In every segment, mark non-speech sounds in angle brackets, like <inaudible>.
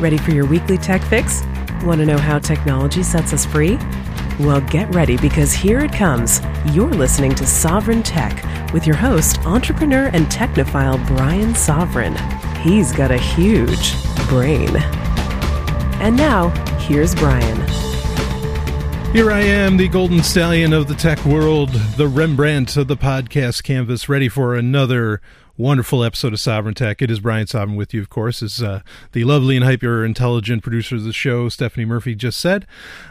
Ready for your weekly tech fix? Want to know how technology sets us free? Well, get ready because here it comes. You're listening to Sovereign Tech with your host, entrepreneur and technophile Brian Sovereign. He's got a huge brain. And now, here's Brian. Here I am, the golden stallion of the tech world, the Rembrandt of the podcast canvas, ready for another wonderful episode of Sovereign Tech. It is Brian Sovereign with you, of course, as uh, the lovely and hyper intelligent producer of the show, Stephanie Murphy, just said.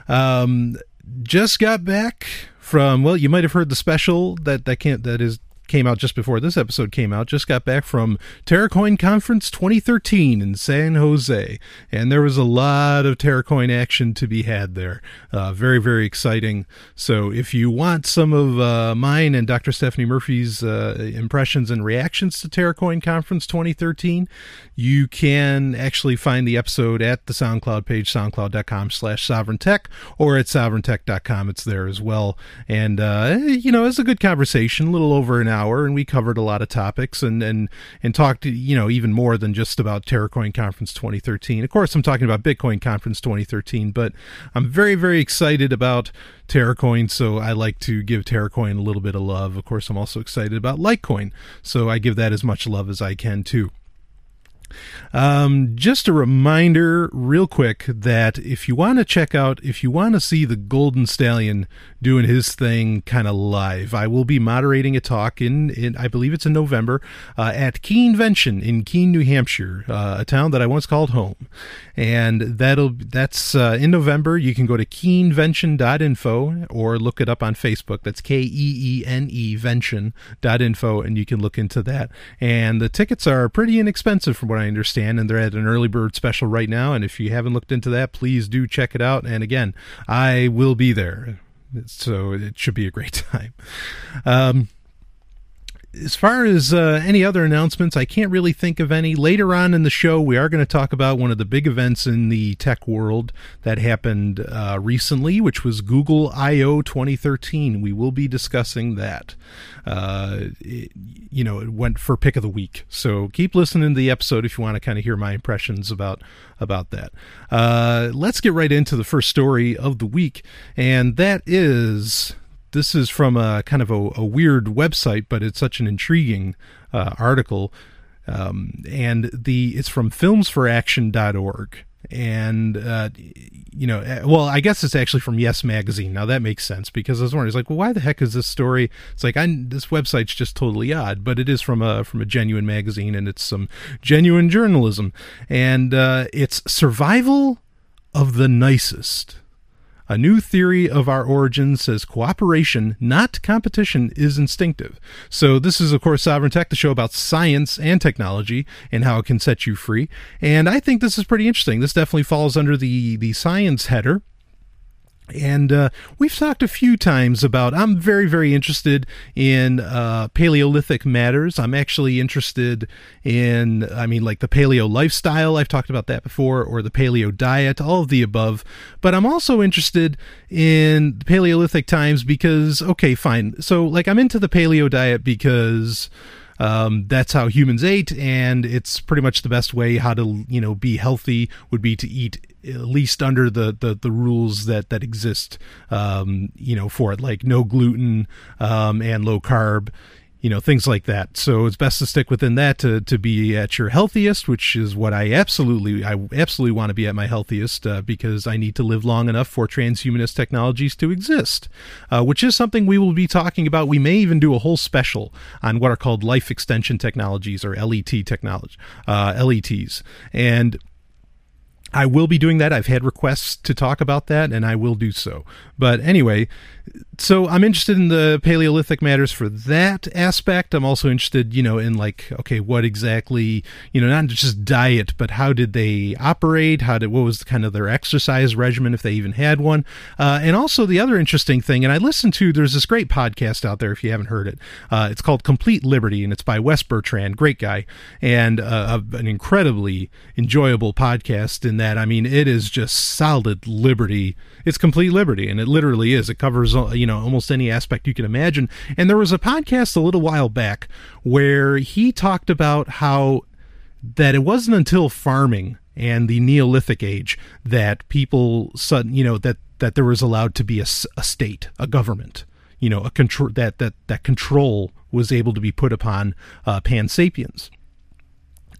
Um, just got back from well, you might have heard the special that that can't that is came out just before this episode came out. Just got back from TerraCoin Conference 2013 in San Jose, and there was a lot of TerraCoin action to be had there. Uh, very, very exciting. So, if you want some of uh, mine and Dr. Stephanie Murphy's uh, impressions and reactions to TerraCoin Conference 2013, you can actually find the episode at the SoundCloud page, soundcloud.com/slash sovereigntech, or at sovereigntech.com. It's there as well. And uh, you know, it's a good conversation, a little over an hour, and we covered a lot of topics and and and talked, you know, even more than just about TerraCoin Conference 2013. Of course, I'm talking about Bitcoin Conference 2013, but I'm very very excited about TerraCoin, so I like to give TerraCoin a little bit of love. Of course, I'm also excited about Litecoin, so I give that as much love as I can too. Um, just a reminder, real quick, that if you want to check out, if you want to see the Golden Stallion doing his thing kind of live, I will be moderating a talk in, in I believe it's in November, uh, at Keenevention in Keene, New Hampshire, uh, a town that I once called home, and that'll that's uh, in November. You can go to keenevention.info or look it up on Facebook. That's K E E N E Vention.info, and you can look into that. And the tickets are pretty inexpensive, from what I understand, and they're at an early bird special right now. And if you haven't looked into that, please do check it out. And again, I will be there, so it should be a great <laughs> time. Um, as far as uh, any other announcements, I can't really think of any. Later on in the show, we are going to talk about one of the big events in the tech world that happened uh, recently, which was Google I/O 2013. We will be discussing that. Uh, it, you know, it went for pick of the week. So keep listening to the episode if you want to kind of hear my impressions about about that. Uh, let's get right into the first story of the week, and that is this is from a kind of a, a weird website, but it's such an intriguing uh, article. Um, and the it's from filmsforaction.org and uh, you know eh, well i guess it's actually from yes magazine. Now that makes sense because i was wondering it's like well why the heck is this story? It's like I, this website's just totally odd but it is from a from a genuine magazine and it's some genuine journalism. And uh, it's survival of the nicest a new theory of our origins says cooperation, not competition, is instinctive. So, this is, of course, Sovereign Tech, the show about science and technology and how it can set you free. And I think this is pretty interesting. This definitely falls under the, the science header. And uh, we've talked a few times about. I'm very, very interested in uh, Paleolithic matters. I'm actually interested in, I mean, like the paleo lifestyle. I've talked about that before, or the paleo diet, all of the above. But I'm also interested in Paleolithic times because, okay, fine. So, like, I'm into the paleo diet because. Um, that's how humans ate, and it's pretty much the best way how to you know be healthy would be to eat at least under the, the, the rules that that exist, um, you know, for it, like no gluten um, and low carb, you know, things like that. So it's best to stick within that to, to be at your healthiest, which is what I absolutely I absolutely want to be at my healthiest uh, because I need to live long enough for transhumanist technologies to exist, uh, which is something we will be talking about. We may even do a whole special on what are called life extension technologies or LET technology, uh, LETs, and I will be doing that. I've had requests to talk about that, and I will do so. But anyway, so I'm interested in the Paleolithic matters for that aspect. I'm also interested, you know, in like, okay, what exactly, you know, not just diet, but how did they operate? How did what was kind of their exercise regimen if they even had one? Uh, and also the other interesting thing, and I listened to there's this great podcast out there if you haven't heard it. Uh, it's called Complete Liberty, and it's by Wes Bertrand, great guy, and uh, an incredibly enjoyable podcast. In that, I mean, it is just solid liberty. It's complete liberty, and it literally is. It covers you know almost any aspect you can imagine. And there was a podcast a little while back where he talked about how that it wasn't until farming and the Neolithic age that people, you know, that that there was allowed to be a, a state, a government, you know, a control that that that control was able to be put upon uh, pan sapiens.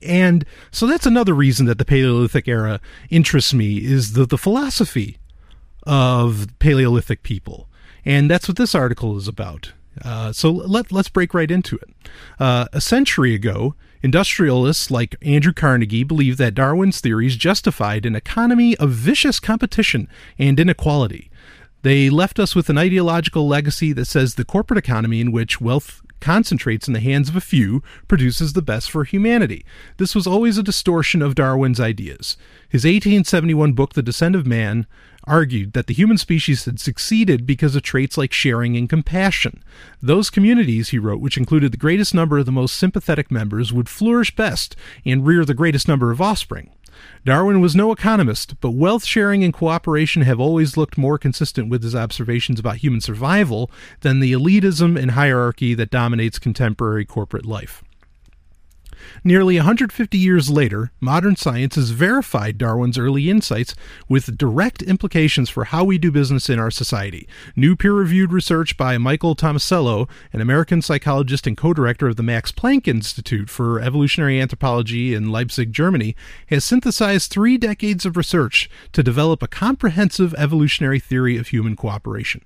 And so that's another reason that the Paleolithic era interests me is the, the philosophy of Paleolithic people. And that's what this article is about. Uh, so let, let's break right into it. Uh, a century ago, industrialists like Andrew Carnegie believed that Darwin's theories justified an economy of vicious competition and inequality. They left us with an ideological legacy that says the corporate economy in which wealth concentrates in the hands of a few produces the best for humanity. This was always a distortion of Darwin's ideas. His 1871 book, The Descent of Man, argued that the human species had succeeded because of traits like sharing and compassion. Those communities, he wrote, which included the greatest number of the most sympathetic members, would flourish best and rear the greatest number of offspring. Darwin was no economist, but wealth sharing and cooperation have always looked more consistent with his observations about human survival than the elitism and hierarchy that dominates contemporary corporate life. Nearly 150 years later, modern science has verified Darwin's early insights with direct implications for how we do business in our society. New peer reviewed research by Michael Tomasello, an American psychologist and co director of the Max Planck Institute for Evolutionary Anthropology in Leipzig, Germany, has synthesized three decades of research to develop a comprehensive evolutionary theory of human cooperation.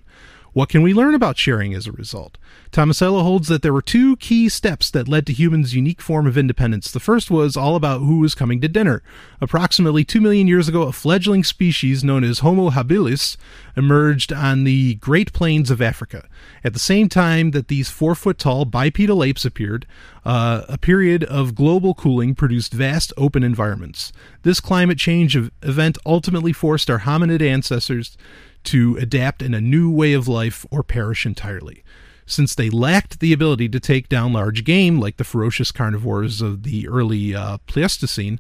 What can we learn about sharing as a result? Tomasello holds that there were two key steps that led to humans' unique form of independence. The first was all about who was coming to dinner. Approximately two million years ago, a fledgling species known as Homo habilis emerged on the Great Plains of Africa. At the same time that these four foot tall bipedal apes appeared, uh, a period of global cooling produced vast open environments. This climate change event ultimately forced our hominid ancestors to adapt in a new way of life or perish entirely. Since they lacked the ability to take down large game like the ferocious carnivores of the early uh, Pleistocene,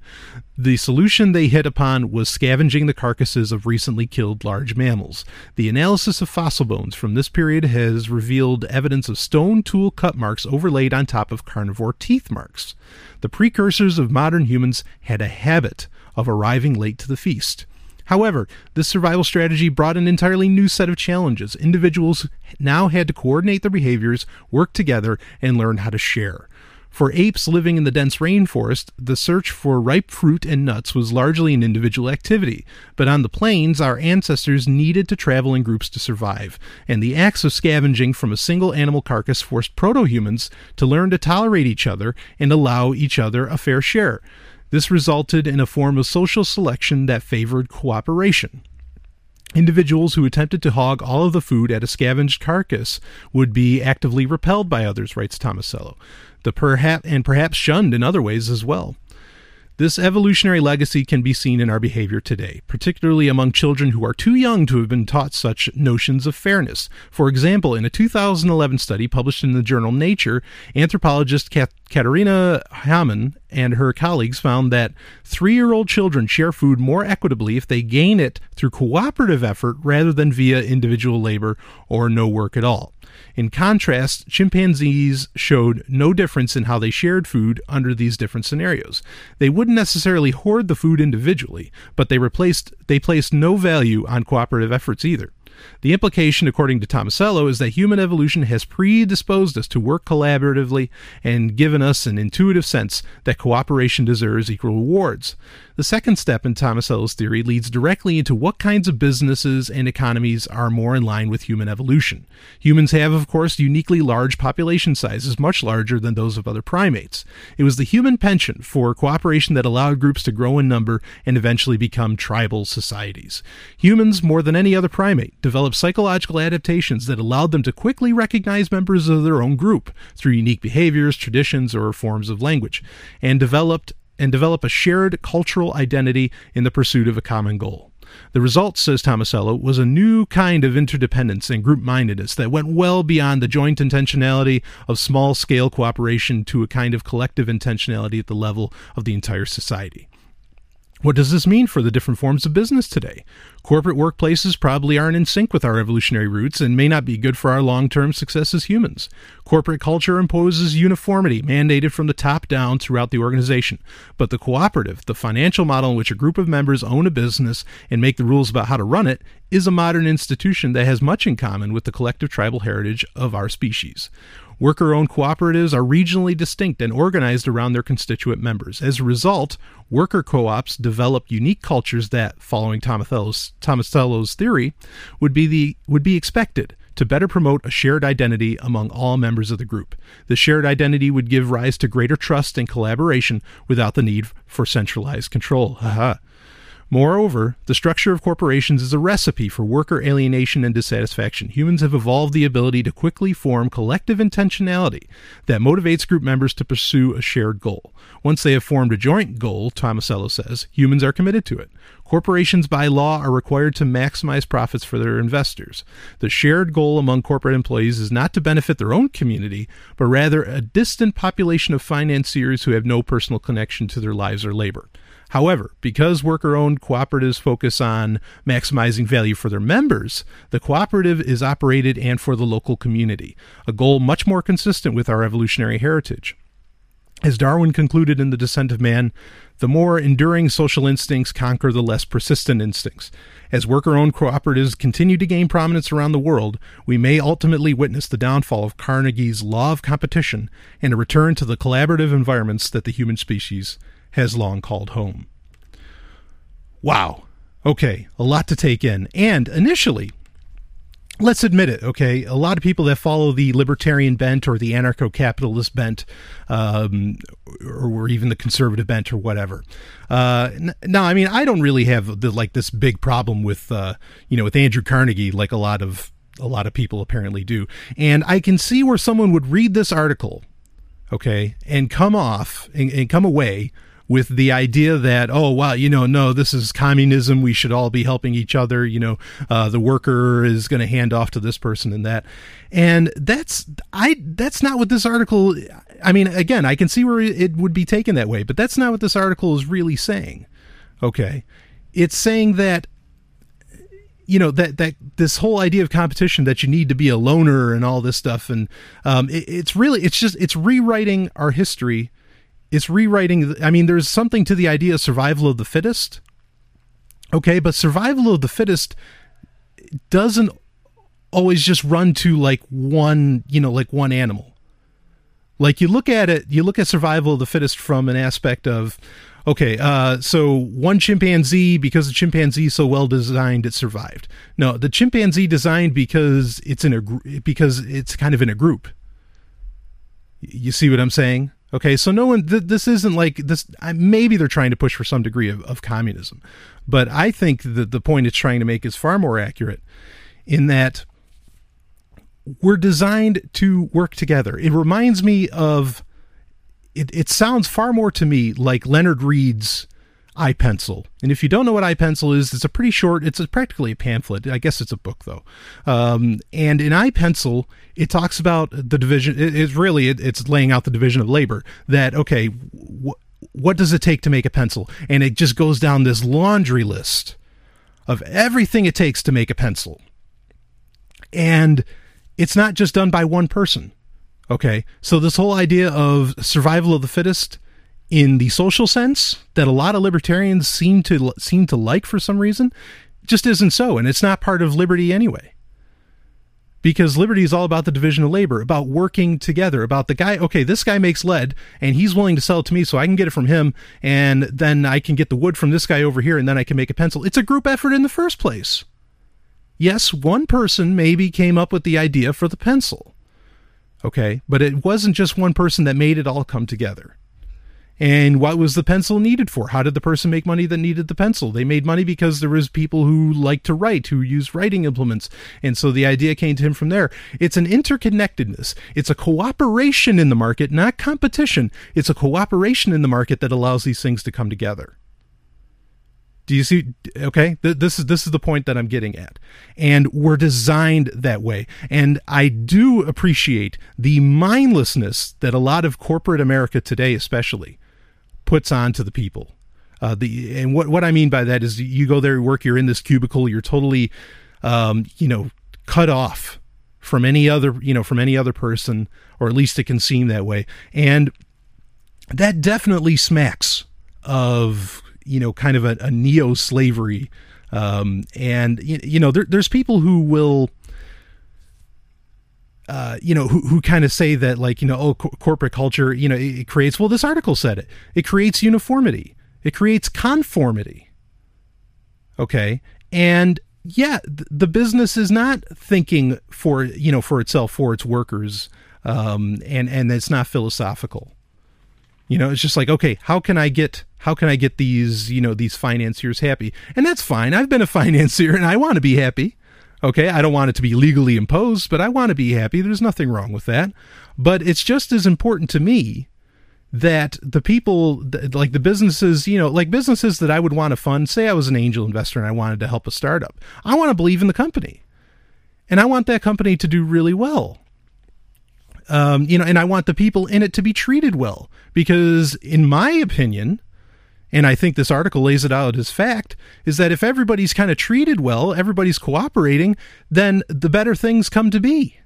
the solution they hit upon was scavenging the carcasses of recently killed large mammals. The analysis of fossil bones from this period has revealed evidence of stone tool cut marks overlaid on top of carnivore teeth marks. The precursors of modern humans had a habit of arriving late to the feast. However, this survival strategy brought an entirely new set of challenges. Individuals now had to coordinate their behaviors, work together, and learn how to share. For apes living in the dense rainforest, the search for ripe fruit and nuts was largely an individual activity. But on the plains, our ancestors needed to travel in groups to survive, and the acts of scavenging from a single animal carcass forced proto humans to learn to tolerate each other and allow each other a fair share. This resulted in a form of social selection that favored cooperation. Individuals who attempted to hog all of the food at a scavenged carcass would be actively repelled by others, writes Tomasello, the perhaps and perhaps shunned in other ways as well. This evolutionary legacy can be seen in our behavior today, particularly among children who are too young to have been taught such notions of fairness. For example, in a 2011 study published in the journal Nature, anthropologist Kat- Katharina Hamann and her colleagues found that three year old children share food more equitably if they gain it through cooperative effort rather than via individual labor or no work at all. In contrast, chimpanzees showed no difference in how they shared food under these different scenarios. They wouldn't necessarily hoard the food individually, but they replaced they placed no value on cooperative efforts either. The implication, according to Tomasello, is that human evolution has predisposed us to work collaboratively and given us an intuitive sense that cooperation deserves equal rewards. The second step in Tomasello's theory leads directly into what kinds of businesses and economies are more in line with human evolution. Humans have, of course, uniquely large population sizes, much larger than those of other primates. It was the human penchant for cooperation that allowed groups to grow in number and eventually become tribal societies. Humans, more than any other primate, developed psychological adaptations that allowed them to quickly recognize members of their own group through unique behaviors, traditions, or forms of language, and developed and develop a shared cultural identity in the pursuit of a common goal. The result, says Tomasello, was a new kind of interdependence and group mindedness that went well beyond the joint intentionality of small scale cooperation to a kind of collective intentionality at the level of the entire society. What does this mean for the different forms of business today? Corporate workplaces probably aren't in sync with our evolutionary roots and may not be good for our long term success as humans. Corporate culture imposes uniformity mandated from the top down throughout the organization. But the cooperative, the financial model in which a group of members own a business and make the rules about how to run it, is a modern institution that has much in common with the collective tribal heritage of our species. Worker owned cooperatives are regionally distinct and organized around their constituent members. As a result, worker co ops develop unique cultures that, following Tomasello's, theory, would be, the, would be expected to better promote a shared identity among all members of the group. The shared identity would give rise to greater trust and collaboration without the need for centralized control. Haha. Moreover, the structure of corporations is a recipe for worker alienation and dissatisfaction. Humans have evolved the ability to quickly form collective intentionality that motivates group members to pursue a shared goal. Once they have formed a joint goal, Tomasello says, humans are committed to it. Corporations by law are required to maximize profits for their investors. The shared goal among corporate employees is not to benefit their own community, but rather a distant population of financiers who have no personal connection to their lives or labor. However, because worker owned cooperatives focus on maximizing value for their members, the cooperative is operated and for the local community, a goal much more consistent with our evolutionary heritage. As Darwin concluded in The Descent of Man, the more enduring social instincts conquer the less persistent instincts. As worker owned cooperatives continue to gain prominence around the world, we may ultimately witness the downfall of Carnegie's law of competition and a return to the collaborative environments that the human species has long called home. Wow. Okay, a lot to take in. And initially, let's admit it, okay, a lot of people that follow the libertarian bent or the anarcho capitalist bent, um, or, even the conservative bent or whatever. Uh, now, I mean, I don't really have the, like this big problem with, uh, you know, with Andrew Carnegie, like a lot of a lot of people apparently do. And I can see where someone would read this article, okay, and come off and, and come away with the idea that oh wow you know no this is communism. We should all be helping each other. You know uh, the worker is going to hand off to this person and that. And that's i that's not what this article i mean again i can see where it would be taken that way but that's not what this article is really saying. Okay. It's saying that you know that that this whole idea of competition that you need to be a loner and all this stuff and um, it, it's really it's just it's rewriting our history it's rewriting. I mean, there's something to the idea of survival of the fittest. Okay, but survival of the fittest doesn't always just run to like one, you know, like one animal. Like you look at it, you look at survival of the fittest from an aspect of, okay, uh, so one chimpanzee, because the chimpanzee is so well designed, it survived. No, the chimpanzee designed because it's in a because it's kind of in a group. You see what I'm saying? Okay, so no one, th- this isn't like this. Maybe they're trying to push for some degree of, of communism, but I think that the point it's trying to make is far more accurate in that we're designed to work together. It reminds me of, it, it sounds far more to me like Leonard Read's I, Pencil. And if you don't know what I, Pencil is, it's a pretty short, it's a, practically a pamphlet. I guess it's a book though. Um, and in I, Pencil, it talks about the division. It, it's really, it, it's laying out the division of labor that, okay, wh- what does it take to make a pencil? And it just goes down this laundry list of everything it takes to make a pencil. And it's not just done by one person. Okay. So this whole idea of survival of the fittest, in the social sense that a lot of libertarians seem to seem to like for some reason just isn't so. And it's not part of liberty anyway. Because liberty is all about the division of labor about working together about the guy okay this guy makes lead and he's willing to sell it to me so i can get it from him and then i can get the wood from this guy over here and then i can make a pencil. It's a group effort in the first place. Yes one person maybe came up with the idea for the pencil okay? But it wasn't just one person that made it all come together and what was the pencil needed for? How did the person make money that needed the pencil? They made money because there was people who liked to write, who used writing implements. And so the idea came to him from there. It's an interconnectedness. It's a cooperation in the market, not competition. It's a cooperation in the market that allows these things to come together. Do you see? Okay, this is this is the point that I'm getting at, and we're designed that way. And I do appreciate the mindlessness that a lot of corporate America today, especially, puts on to the people. Uh, the and what what I mean by that is you go there, you work, you're in this cubicle, you're totally, um, you know, cut off from any other, you know, from any other person, or at least it can seem that way, and that definitely smacks of you know kind of a, a neo slavery, um, and you, you know there, there's people who will uh, you know, who, who kind of say that, like, you know, oh, co- corporate culture, you know, it, it, creates, well, this article said it, it creates uniformity, it creates conformity. Okay. And yeah, th- the business is not thinking for, you know, for itself, for its workers. Um, and, and it's not philosophical. You know, it's just like, okay, how can I get, how can I get these, you know, these financiers happy? And that's fine. I've been a <laughs> financier and I want to be happy. Okay, I don't want it to be legally imposed, but I want to be happy. There's nothing wrong with that. But it's just as important to me that the people, like the businesses, you know, like businesses that I would want to fund, say I was an angel investor and I wanted to help a startup, I want to believe in the company. And I want that company to do really well. Um, you know, and I want the people in it to be treated well because, in my opinion, and I think this article lays it out as fact, is that if everybody's kind of treated well, everybody's cooperating, then the better things come to be.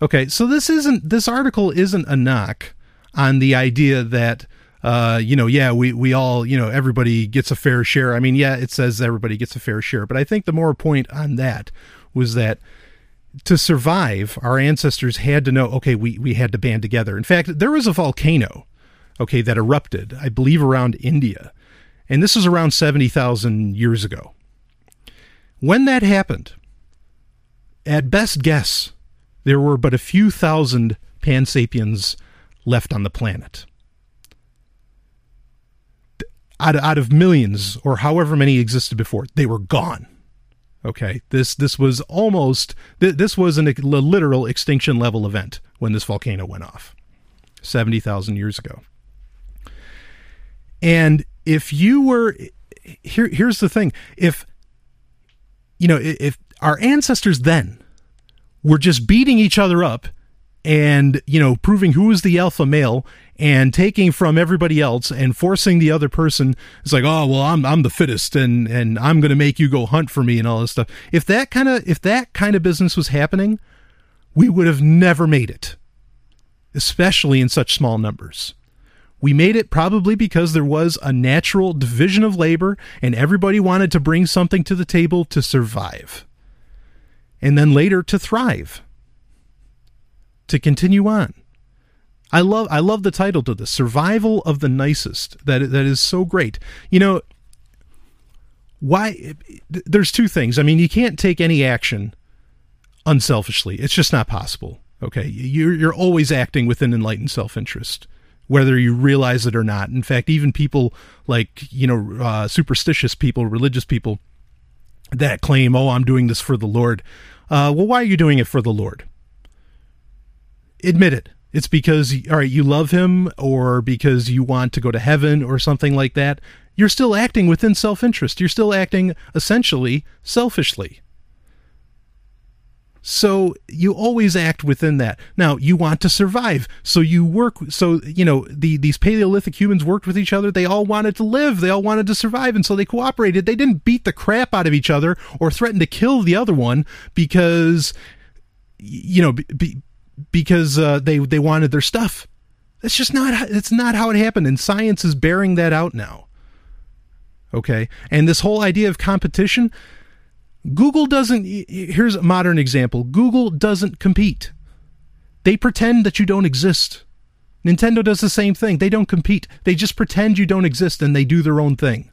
Okay, so this isn't this article isn't a knock on the idea that uh, you know, yeah, we we all, you know, everybody gets a fair share. I mean, yeah, it says everybody gets a fair share, but I think the more point on that was that to survive, our ancestors had to know, okay, we we had to band together. In fact, there was a volcano okay, that erupted, I believe around India. And this is around 70,000 years ago. When that happened, at best guess, there were but a few thousand pansapiens left on the planet. Out out of millions, or however many existed before, they were gone. Okay, this this was almost this was an, a literal extinction level event when this volcano went off, seventy thousand years ago. And if you were here here's the thing, if you know, if our ancestors then were just beating each other up and, you know, proving who was the alpha male and taking from everybody else and forcing the other person it's like oh well i'm i'm the fittest and and i'm going to make you go hunt for me and all this stuff. If that kind of if that kind of business was happening we would have never made it especially in such small numbers we made it probably because there was a natural division of labor and everybody wanted to bring something to the table to survive. And then later to thrive. To continue on. I love I love the title to this Survival of the Nicest. That that is so great. You know, why there's two things. I mean, you can't take any action unselfishly. It's just not possible. Okay? You're you're always acting with an enlightened self-interest whether you realize it or not. In fact, even people like, you know, uh, superstitious people, religious people that claim, oh, I'm doing this for the Lord. Uh, well, why are you doing it for the Lord? Admit it. It's because, all right, you love him or because you want to go to heaven or something like that. You're still acting within self interest. You're still acting essentially selfishly. So you always act within that. Now you want to survive, so you work. So you know the these Paleolithic humans worked with each other. They all wanted to live. They all wanted to survive, and so they cooperated. They didn't beat the crap out of each other or threaten to kill the other one because you know be, because uh, they they wanted their stuff. That's just not. It's not how it happened, and science is bearing that out now. Okay, and this whole idea of competition Google doesn't, here's a modern example Google doesn't compete. They pretend that you don't exist. Nintendo does the same thing. They don't compete. They just pretend you don't exist and they do their own thing.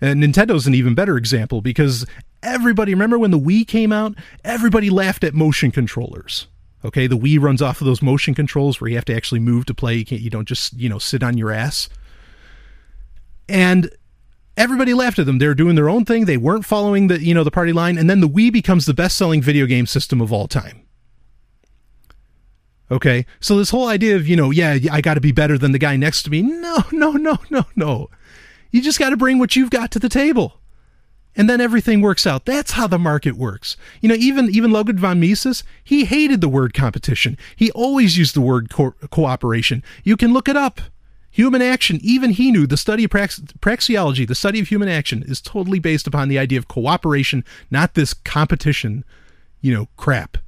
And Nintendo's an even better example because everybody, remember when the Wii came out? Everybody laughed at motion controllers. Okay, the Wii runs off of those motion controls where you have to actually move to play. You can't, you don't just, you know, sit on your ass. And everybody laughed at them. They were doing their own thing. They weren't following the you know the party line. And then the Wii becomes the best selling video game system of all time. Okay, so this whole idea of you know yeah I got to be better than the guy next to me. No <laughs> no no no no. You just got to bring what you've got to the table. And then everything works out. That's how the market works. You know, even even Ludwig von Mises, he hated the word competition. He always used the word co- cooperation. You can look it up. Human action, even he knew the study of prax- praxeology, the study of human action, is totally based upon the idea of cooperation, not this competition, you know, crap.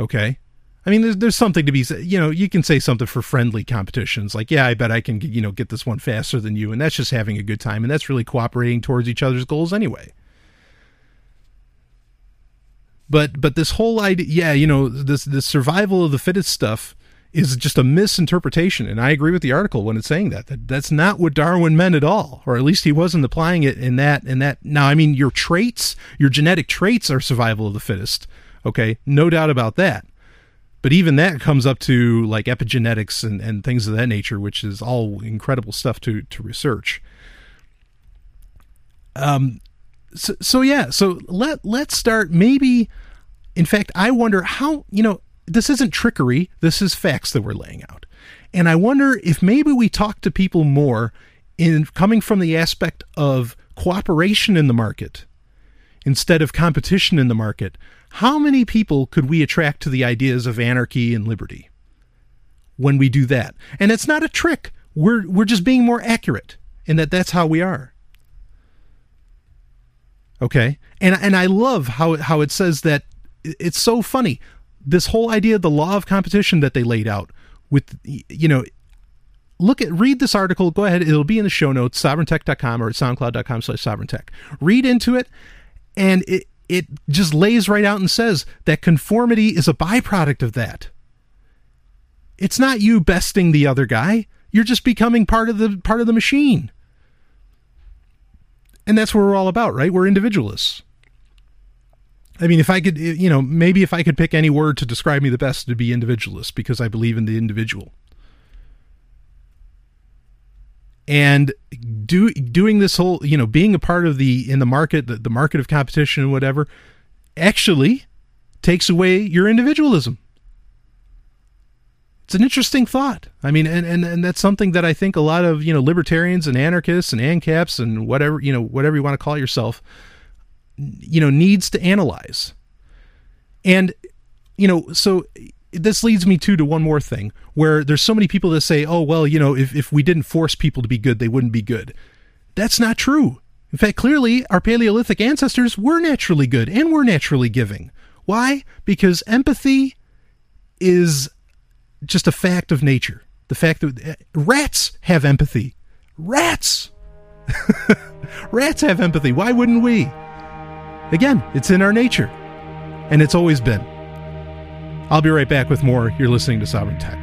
Okay? I mean, there's, there's something to be said. You know, you can say something for friendly competitions, like, yeah, I bet I can, you know, get this one faster than you, and that's just having a good time, and that's really cooperating towards each other's goals anyway. But but this whole idea, yeah, you know, this this survival of the fittest stuff is just a misinterpretation, and I agree with the article when it's saying that. that that's not what Darwin meant at all, or at least he wasn't applying it in that in that. Now, I mean, your traits, your genetic traits, are survival of the fittest. Okay, no doubt about that. But even that comes up to like epigenetics and, and things of that nature, which is all incredible stuff to to research. Um, so, so yeah, so let let's start maybe in fact, I wonder how, you know, this isn't trickery, this is facts that we're laying out. And I wonder if maybe we talk to people more in coming from the aspect of cooperation in the market instead of competition in the market. How many people could we attract to the ideas of anarchy and liberty when we do that? And it's not a trick. We're we're just being more accurate in that that's how we are. Okay, and and I love how how it says that it's so funny this whole idea of the law of competition that they laid out with you know look at read this article. Go ahead. It'll be in the show notes sovereigntech.com or at soundcloud.com slash sovereigntech. Read into it and it it just lays right out and says that conformity is a byproduct of that. It's not you besting the other guy. You're just becoming part of the part of the machine. And that's what we're all about, right? We're individualists. I mean, if I could, eh, you know, maybe if I could pick any word to describe me the best, it'd be individualist because I believe in the individual. And do doing this whole, you know, being a part of the in the market, the, the market of competition and whatever, actually takes away your individualism it's an interesting thought. I mean, and, and, and that's something that I think a lot of, you know, libertarians and anarchists and ANCAPs and whatever, you know, whatever you want to call yourself, you know, needs to analyze. And, you know, so this leads me to to one more thing where there's so many people that say, oh, well, you know, if, if we didn't force people to be good, they wouldn't be good. That's not true. In fact, clearly, our Paleolithic ancestors were naturally good and were naturally giving. Why? Because empathy is just a fact of nature. The fact that uh, rats have empathy. Rats! <laughs> rats have empathy. Why wouldn't we? Again, it's in our nature. And it's always been. I'll be right back with more. You're listening to Sovereign Tech.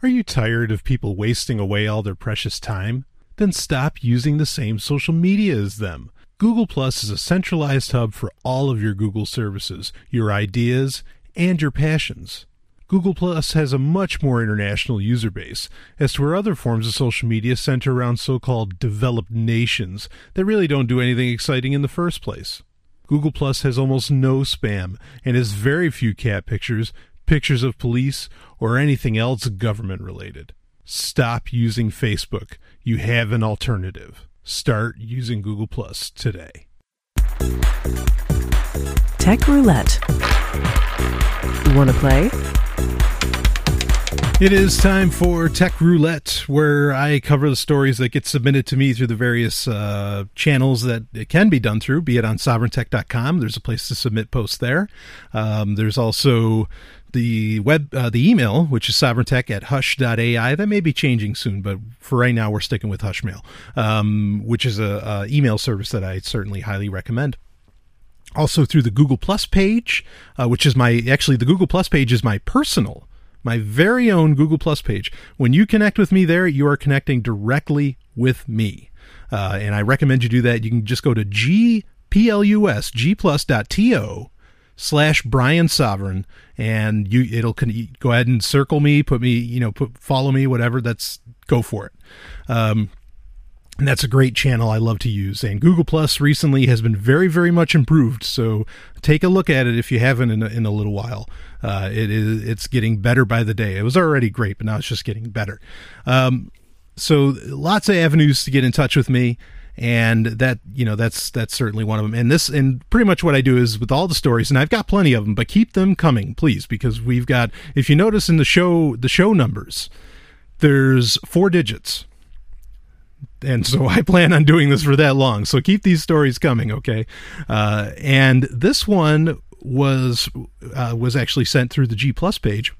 Are you tired of people wasting away all their precious time? Then stop using the same social media as them. Google Plus is a centralized hub for all of your Google services, your ideas, and your passions. Google Plus has a much more international user base, as to where other forms of social media center around so called developed nations that really don't do anything exciting in the first place. Google Plus has almost no spam and has very few cat pictures, pictures of police, or anything else government related. Stop using Facebook. You have an alternative. Start using Google Plus today. Tech Roulette. You want to play? It is time for Tech Roulette, where I cover the stories that get submitted to me through the various uh, channels that it can be done through, be it on sovereigntech.com. There's a place to submit posts there. Um, there's also the web uh, the email which is sovereigntech at hush.ai that may be changing soon but for right now we're sticking with hushmail um, which is a, a, email service that i certainly highly recommend. Also through the google plus page uh, which is my actually the google plus page is my personal my very own google plus page. When you connect with me there you are connecting directly with me. Uh, and i recommend you do that. You can just go to g plus gplus.to slash Brian Sovereign, and you it'll go ahead and circle me, put me, you know, put follow me, whatever. That's go for it. Um, And that's a great channel I love to use. And Google Plus recently has been very, very much improved. So take a look at it if you haven't in a, in a little while. Uh, it is it's getting better by the day. It was already great, but now it's just getting better. Um, so lots of avenues to get in touch with me and that you know that's that's certainly one of them and this and pretty much what i do is with all the stories and i've got plenty of them but keep them coming please because we've got if you notice in the show the show numbers there's four digits and so <laughs> I plan on doing this for that long. So keep these stories coming, okay? Uh, and this one was uh, was actually sent through the G Plus page,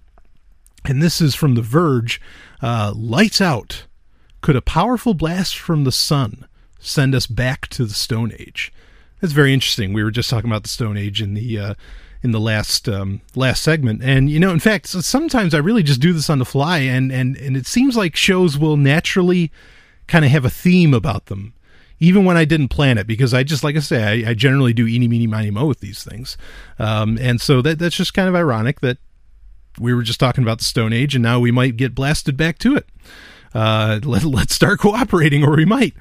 and this is from The Verge. Uh, Lights out. Could a powerful blast from the sun send us back to the Stone Age? That's very interesting. We were just talking about the Stone Age in the uh, in the last um, last segment, and you know, in fact, sometimes I really just do this on the fly, and and and it seems like shows will naturally kind of have a theme about them, even when I didn't plan it, because I just, like I say, I, I generally do eeny, meeny, miny, mo with these things. Um, and so that that's just kind of ironic that we were just talking about the Stone Age and now we might get blasted back to it. Uh, let, let's start cooperating or we might.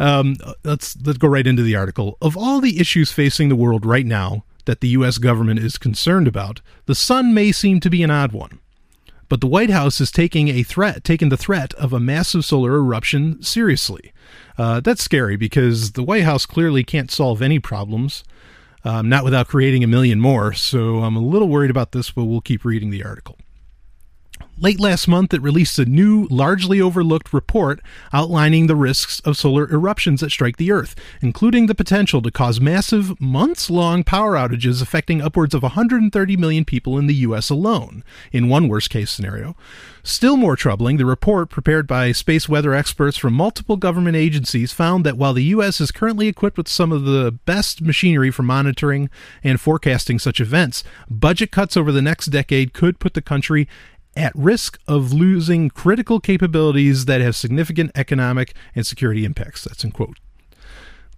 Um, let's let's go right into the article. Of all the issues facing the world right now that the U.S. government is concerned about, the sun may seem to be an odd one. But the White House is taking a threat, taking the threat of a massive solar eruption seriously. Uh, that's scary because the White House clearly can't solve any problems, um, not without creating a million more. So I'm a little worried about this, but we'll keep reading the article. Late last month, it released a new, largely overlooked report outlining the risks of solar eruptions that strike the Earth, including the potential to cause massive, months long power outages affecting upwards of 130 million people in the U.S. alone, in one worst case scenario. Still more troubling, the report, prepared by space weather experts from multiple government agencies, found that while the U.S. is currently equipped with some of the best machinery for monitoring and forecasting such events, budget cuts over the next decade could put the country at risk of losing critical capabilities that have significant economic and security impacts. That's in quote.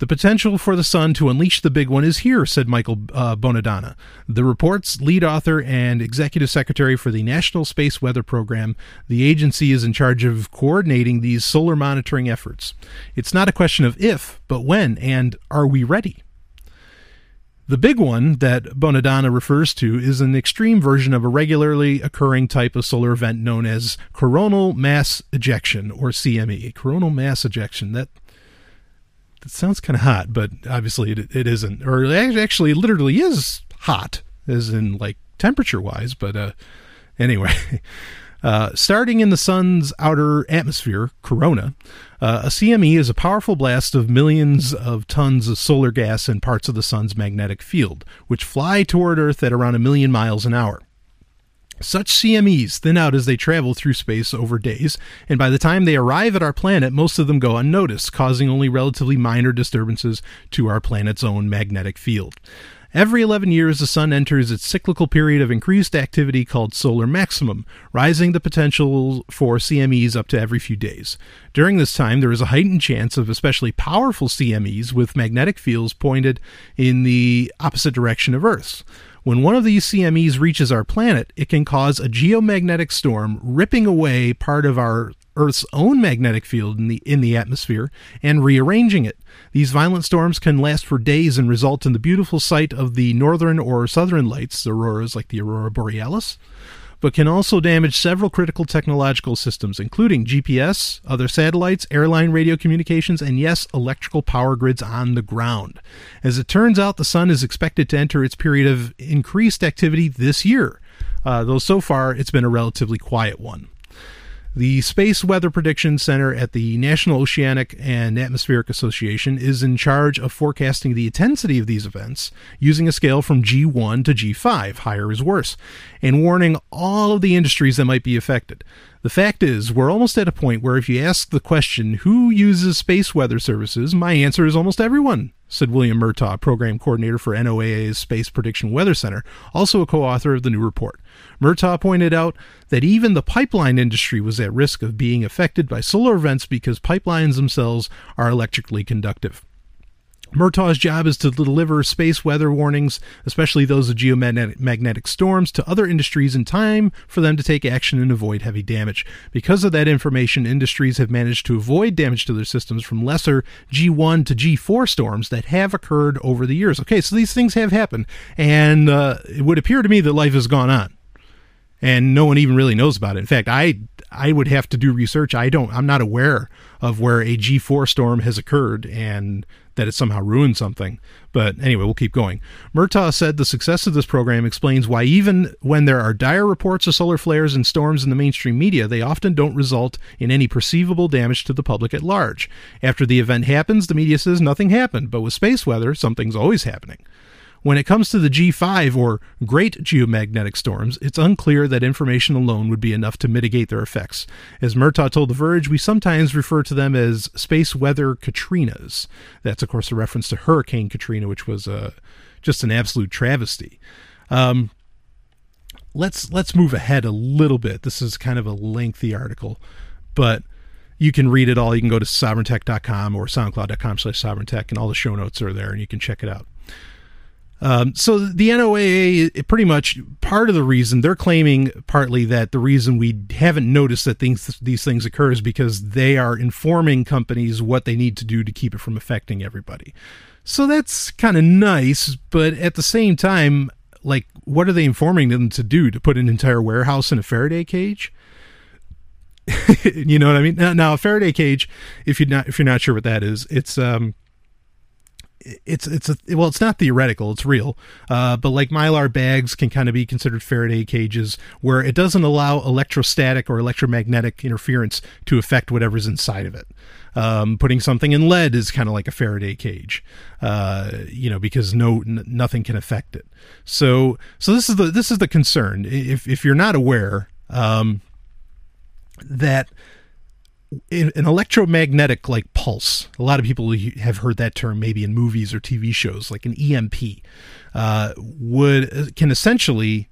The potential for the sun to unleash the big one is here, said Michael uh, Bonadonna, the report's lead author and executive secretary for the National Space Weather Program. The agency is in charge of coordinating these solar monitoring efforts. It's not a question of if, but when, and are we ready? The big one that Bonadonna refers to is an extreme version of a regularly occurring type of solar event known as coronal mass ejection, or CME. Coronal mass ejection. That that sounds kind of hot, but obviously it, it isn't. Or it actually, literally is hot, as in like temperature wise. But uh, anyway, <laughs> Uh, starting in the sun's outer atmosphere, corona, uh, a CME is a powerful blast of millions of tons of solar gas in parts of the sun's magnetic field, which fly toward Earth at around a million miles an hour. Such CMEs thin out as they travel through space over days, and by the time they arrive at our planet, most of them go unnoticed, causing only relatively minor disturbances to our planet's own magnetic field. Every 11 years, the sun enters its cyclical period of increased activity called solar maximum, rising the potential for CMEs up to every few days. During this time, there is a heightened chance of especially powerful CMEs with magnetic fields pointed in the opposite direction of Earth's. When one of these CMEs reaches our planet, it can cause a geomagnetic storm, ripping away part of our Earth's own magnetic field in the in the atmosphere and rearranging it. These violent storms can last for days and result in the beautiful sight of the northern or southern lights, auroras like the aurora borealis, but can also damage several critical technological systems including GPS, other satellites, airline radio communications, and yes, electrical power grids on the ground. As it turns out, the sun is expected to enter its period of increased activity this year. Uh, though so far it's been a relatively quiet one. The Space Weather Prediction Center at the National Oceanic and Atmospheric Association is in charge of forecasting the intensity of these events using a scale from G1 to G5, higher is worse, and warning all of the industries that might be affected. The fact is, we're almost at a point where if you ask the question, who uses space weather services, my answer is almost everyone said William Murtagh, program coordinator for NOAA's Space Prediction Weather Center, also a co author of the new report. Murtagh pointed out that even the pipeline industry was at risk of being affected by solar events because pipelines themselves are electrically conductive. Murtagh's job is to deliver space weather warnings, especially those of geomagnetic storms, to other industries in time for them to take action and avoid heavy damage. Because of that information, industries have managed to avoid damage to their systems from lesser G1 to G4 storms that have occurred over the years. Okay, so these things have happened, and uh, it would appear to me that life has gone on and no one even really knows about it. In fact, I I would have to do research. I don't. I'm not aware of where a G4 storm has occurred and that it somehow ruined something. But anyway, we'll keep going. Murtagh said the success of this program explains why even when there are dire reports of solar flares and storms in the mainstream media, they often don't result in any perceivable damage to the public at large. After the event happens, the media says nothing happened, but with space weather, something's always happening. When it comes to the G5 or Great Geomagnetic Storms, it's unclear that information alone would be enough to mitigate their effects. As Murtagh told The Verge, we sometimes refer to them as space weather Katrinas. That's, of course, a reference to Hurricane Katrina, which was uh, just an absolute travesty. Um, let's let's move ahead a little bit. This is kind of a lengthy article, but you can read it all. You can go to sovryntech.com or soundcloud.com slash sovryntech, and all the show notes are there, and you can check it out. Um, so the NOAA, pretty much part of the reason they're claiming partly that the reason we haven't noticed that things these things occur is because they are informing companies what they need to do to keep it from affecting everybody. So that's kind of nice, but at the same time, like, what are they informing them to do? To put an entire warehouse in a Faraday cage? <laughs> you know what I mean? Now, now, a Faraday cage, if you're not if you're not sure what that is, it's um it's it's a, well it's not theoretical it's real. Uh, but like mylar bags can kind of be considered faraday cages where it doesn't allow electrostatic or electromagnetic interference to affect whatever's inside of it. Um, putting something in lead is kind of like a faraday cage uh, you know because no n- nothing can affect it. So so this is the this is the concern. If if you're not aware um, that an electromagnetic like pulse. A lot of people have heard that term maybe in movies or TV shows, like an EMP, uh, would uh, can essentially,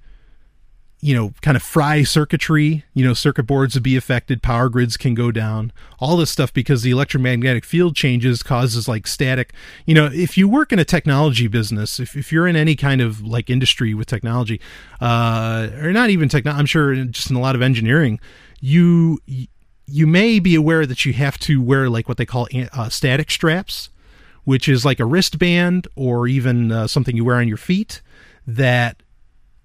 you know, kind of fry circuitry. You know, circuit boards would be affected, power grids can go down, all this stuff because the electromagnetic field changes causes like static. You know, if you work in a technology business, if if you're in any kind of like industry with technology, uh, or not even technology, I'm sure just in a lot of engineering, you you may be aware that you have to wear like what they call uh, static straps, which is like a wristband or even uh, something you wear on your feet that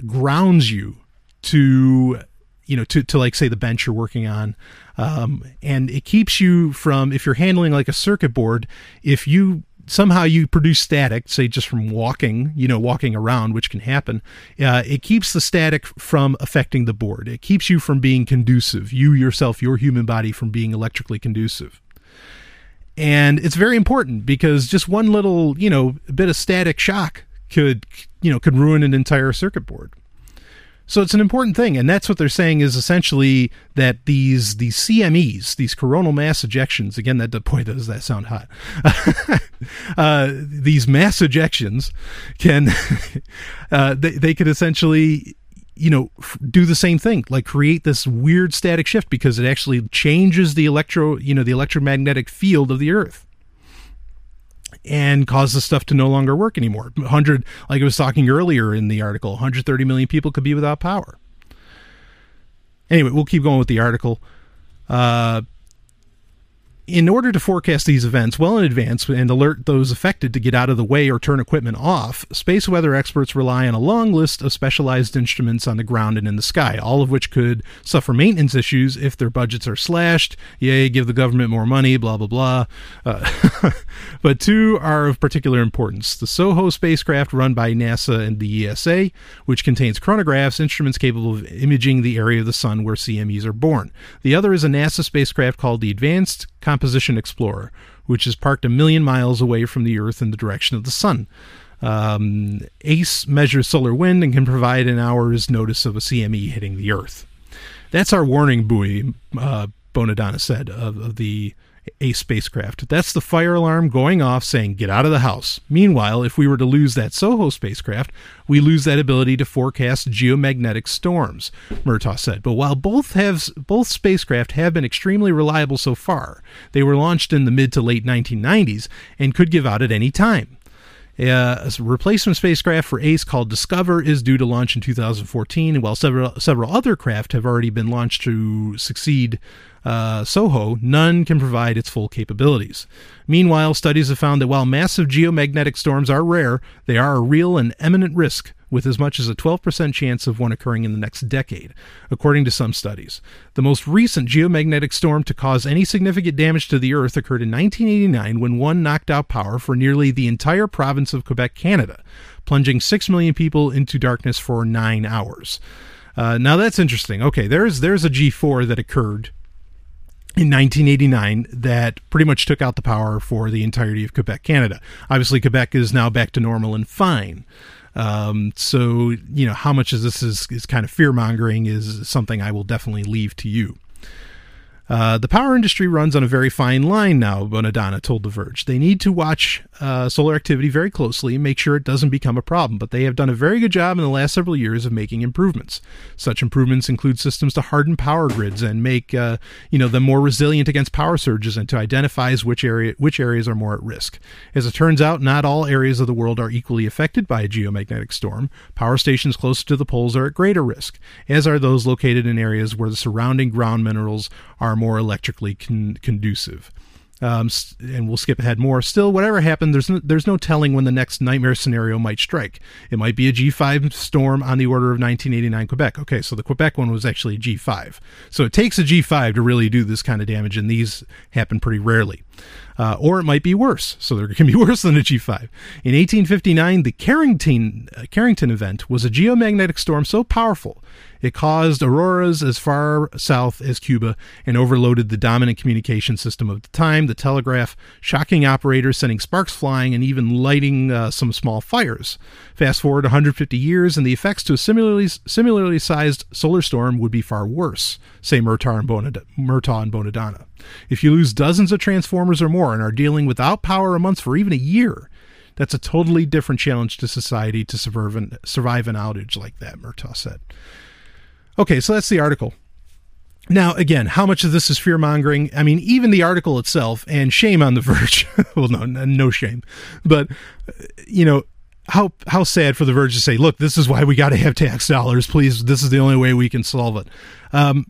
grounds you to you know to, to like say the bench you're working on. Um, and it keeps you from if you're handling like a circuit board if you somehow you produce static, say just from walking, you know, walking around, which can happen, uh, it keeps the static from affecting the board. It keeps you from being conducive, you yourself, your human body, from being electrically conducive. And it's very important because just one little, you know, bit of static shock could, you know, could ruin an entire circuit board. So it's an important thing, and that's what they're saying is essentially that these these CMEs, these coronal mass ejections, again, that boy does that sound hot. <laughs> uh, these mass ejections can <laughs> uh, they they could essentially you know do the same thing like create this weird static shift because it actually changes the electro you know the electromagnetic field of the earth and cause the stuff to no longer work anymore. 100, like I was talking earlier in the article, 130 million people could be without power. Anyway, we'll keep going with the article. Uh, in order to forecast these events well in advance and alert those affected to get out of the way or turn equipment off, space weather experts rely on a long list of specialized instruments on the ground and in the sky, all of which could suffer maintenance issues if their budgets are slashed. Yay, give the government more money, blah, blah, blah. Uh, <laughs> but two are of particular importance the SOHO spacecraft run by NASA and the ESA, which contains coronagraphs, instruments capable of imaging the area of the sun where CMEs are born. The other is a NASA spacecraft called the Advanced Composition Explorer, which is parked a million miles away from the Earth in the direction of the Sun. Um, ACE measures solar wind and can provide an hour's notice of a CME hitting the Earth. That's our warning buoy, uh, Bonadonna said, of, of the a spacecraft. That's the fire alarm going off saying, get out of the house. Meanwhile, if we were to lose that SOHO spacecraft, we lose that ability to forecast geomagnetic storms, Murtagh said. But while both have both spacecraft have been extremely reliable so far, they were launched in the mid to late 1990s and could give out at any time. Uh, a replacement spacecraft for ACE called DSCOVR is due to launch in 2014, and while several several other craft have already been launched to succeed uh, SOHO, none can provide its full capabilities. Meanwhile, studies have found that while massive geomagnetic storms are rare, they are a real and imminent risk with as much as a 12% chance of one occurring in the next decade, according to some studies. The most recent geomagnetic storm to cause any significant damage to the Earth occurred in 1989 when one knocked out power for nearly the entire province of Quebec, Canada, plunging 6 million people into darkness for nine hours. Uh, now that's interesting. Okay, there's there's a G4 that occurred in 1989 that pretty much took out the power for the entirety of Quebec, Canada. Obviously, Quebec is now back to normal and fine. Um, so, you know, how much of this is, is kind of fear mongering is something I will definitely leave to you. Uh, the power industry runs on a very fine line now, Bonadonna told The Verge. They need to watch uh, solar activity very closely and make sure it doesn't become a problem, but they have done a very good job in the last several years of making improvements. Such improvements include systems to harden power grids and make uh, you know them more resilient against power surges and to identify which area which areas are more at risk. As it turns out, not all areas of the world are equally affected by a geomagnetic storm. Power stations closer to the poles are at greater risk, as are those located in areas where the surrounding ground minerals are more electrically con- conducive. Um, and we'll skip ahead more. Still, whatever happened, there's no, there's no telling when the next nightmare scenario might strike. It might be a G5 storm on the order of 1989 Quebec. Okay, so the Quebec one was actually a G5. So it takes a G5 to really do this kind of damage, and these happen pretty rarely. Uh, or it might be worse. So there can <laughs> be worse than a G5. In 1859, the Carrington uh, Carrington event was a geomagnetic storm so powerful it caused auroras as far south as Cuba and overloaded the dominant communication system of the time, the telegraph, shocking operators, sending sparks flying, and even lighting uh, some small fires. Fast forward 150 years, and the effects to a similarly, similarly sized solar storm would be far worse, say Murtagh and, Murtagh and Bonadonna. If you lose dozens of transformers or more and are dealing without power a month for even a year, that's a totally different challenge to society to survive an, survive an outage like that, Murtagh said. Okay, so that's the article. Now, again, how much of this is fear mongering? I mean, even the article itself, and shame on the <laughs> Verge. well, no, no shame, but you know, how how sad for the Verge to say, "Look, this is why we got to have tax dollars. Please, this is the only way we can solve it." Um,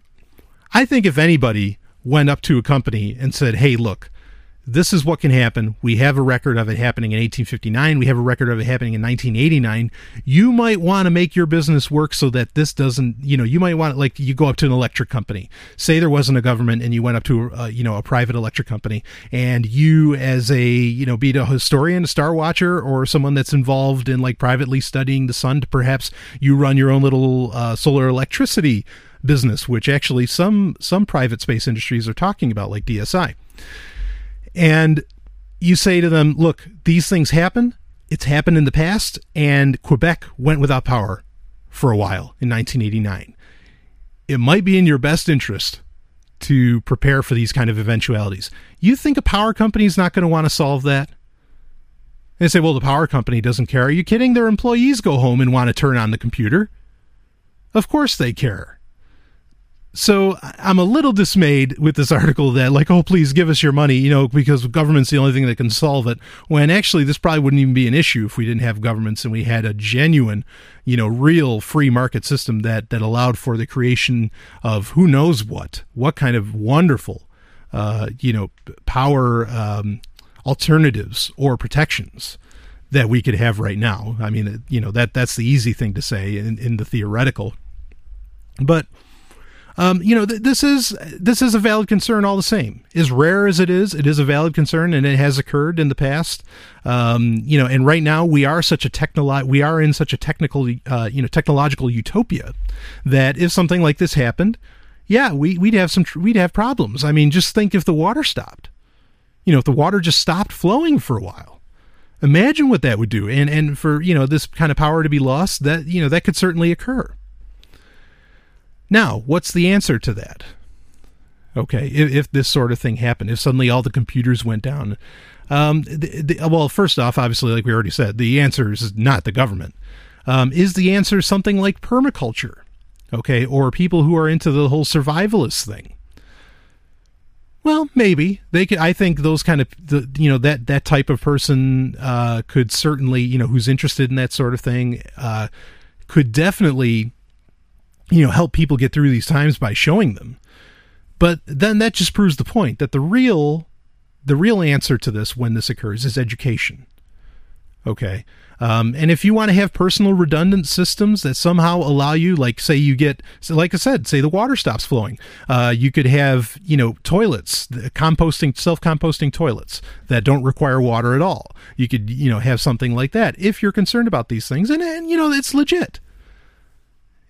I think if anybody went up to a company and said, "Hey, look, this is what can happen. We have a record of it happening in 1859. We have a record of it happening in 1989. You might want to make your business work so that this doesn't, you know, you might want like you go up to an electric company. Say there wasn't a government and you went up to, a, uh, you know, a private electric company and you as a, you know, be it a historian, a star watcher or someone that's involved in like privately studying the sun to perhaps you run your own little uh, solar electricity business, which actually some, some private space industries are talking about like DSI and you say to them, look, these things happen. It's happened in the past, and Quebec went without power for a while in 1989. It might be in your best interest to prepare for these kind of eventualities. You think a power company is not going to want to solve that? They say, well, the power company doesn't care. Are you kidding? Their employees go home and want to turn on the computer. Of course they care. So I'm a little dismayed with this article that like, oh, please give us your money, you know, because government's the only thing that can solve it. When actually this probably wouldn't even be an issue if we didn't have governments and we had a genuine, you know, real free market system that that allowed for the creation of who knows what, what kind of wonderful, uh, you know, power um, alternatives or protections that we could have right now. I mean, you know, that that's the easy thing to say in, in the theoretical, but um, you know, th- this is this is a valid concern all the same. As rare as it is, it is a valid concern, and it has occurred in the past. Um, you know, and right now we are such a technolo- we are in such a technical, uh, you know, technological utopia that if something like this happened, yeah, we we'd have some tr- we'd have problems. I mean, just think if the water stopped. You know, if the water just stopped flowing for a while imagine what that would do and and for you know this kind of power to be lost that you know that could certainly occur now, what's the answer to that? Okay, if, if this sort of thing happened, if suddenly all the computers went down, um, the, the, well, first off, obviously, like we already said, the answer is not the government. Um, is the answer something like permaculture? Okay, or people who are into the whole survivalist thing? Well, maybe they could. I think those kind of the you know that that type of person uh, could certainly you know who's interested in that sort of thing uh, could definitely you know help people get through these times by showing them. But then that just proves the point that the real the real answer to this when this occurs is education. Okay. Um, and if you want to have personal redundant systems that somehow allow you, like say you get, like I said, say the water stops flowing, uh, you could have you know toilets, composting, self composting toilets that don't require water at all. You could you know have something like that if you're concerned about these things, and, and you know it's legit.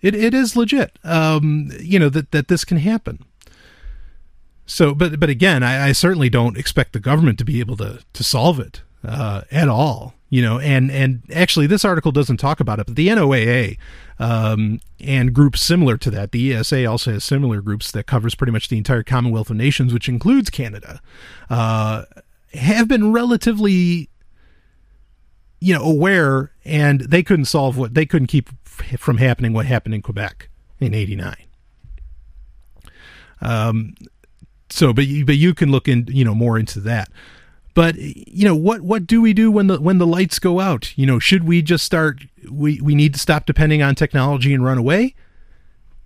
It it is legit. Um, you know that that this can happen. So, but but again, I, I certainly don't expect the government to be able to to solve it uh, at all you know and and actually this article doesn't talk about it but the NOAA um, and groups similar to that the ESA also has similar groups that covers pretty much the entire Commonwealth of Nations which includes Canada uh, have been relatively you know aware and they couldn't solve what they couldn't keep from happening what happened in Quebec in 89 um so but you, but you can look in you know more into that but you know what what do we do when the when the lights go out? You know, should we just start we we need to stop depending on technology and run away?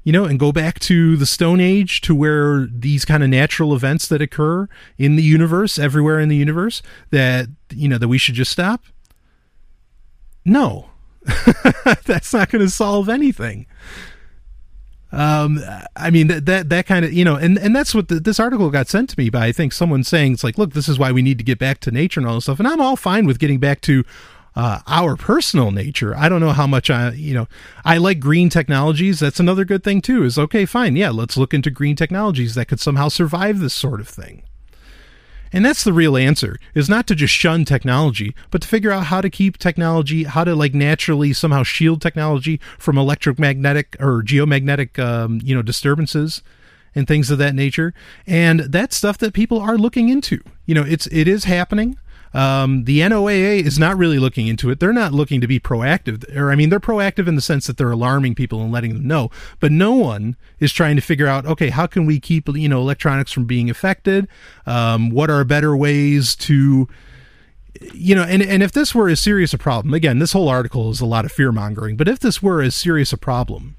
You know, and go back to the stone age to where these kind of natural events that occur in the universe, everywhere in the universe that you know that we should just stop? No. <laughs> That's not going to solve anything. Um, I mean that that that kind of you know, and and that's what the, this article got sent to me by I think someone saying it's like, look, this is why we need to get back to nature and all this stuff, and I'm all fine with getting back to uh, our personal nature. I don't know how much I, you know, I like green technologies. That's another good thing too. Is okay, fine, yeah, let's look into green technologies that could somehow survive this sort of thing. And that's the real answer is not to just shun technology, but to figure out how to keep technology, how to like naturally somehow shield technology from electromagnetic or geomagnetic, um, you know, disturbances and things of that nature. And that's stuff that people are looking into. You know, it's, it is happening. Um, the NOAA is not really looking into it. They're not looking to be proactive, or I mean, they're proactive in the sense that they're alarming people and letting them know. But no one is trying to figure out, okay, how can we keep you know electronics from being affected? Um, what are better ways to you know, and, and if this were as serious a problem, again, this whole article is a lot of fear mongering, but if this were as serious a problem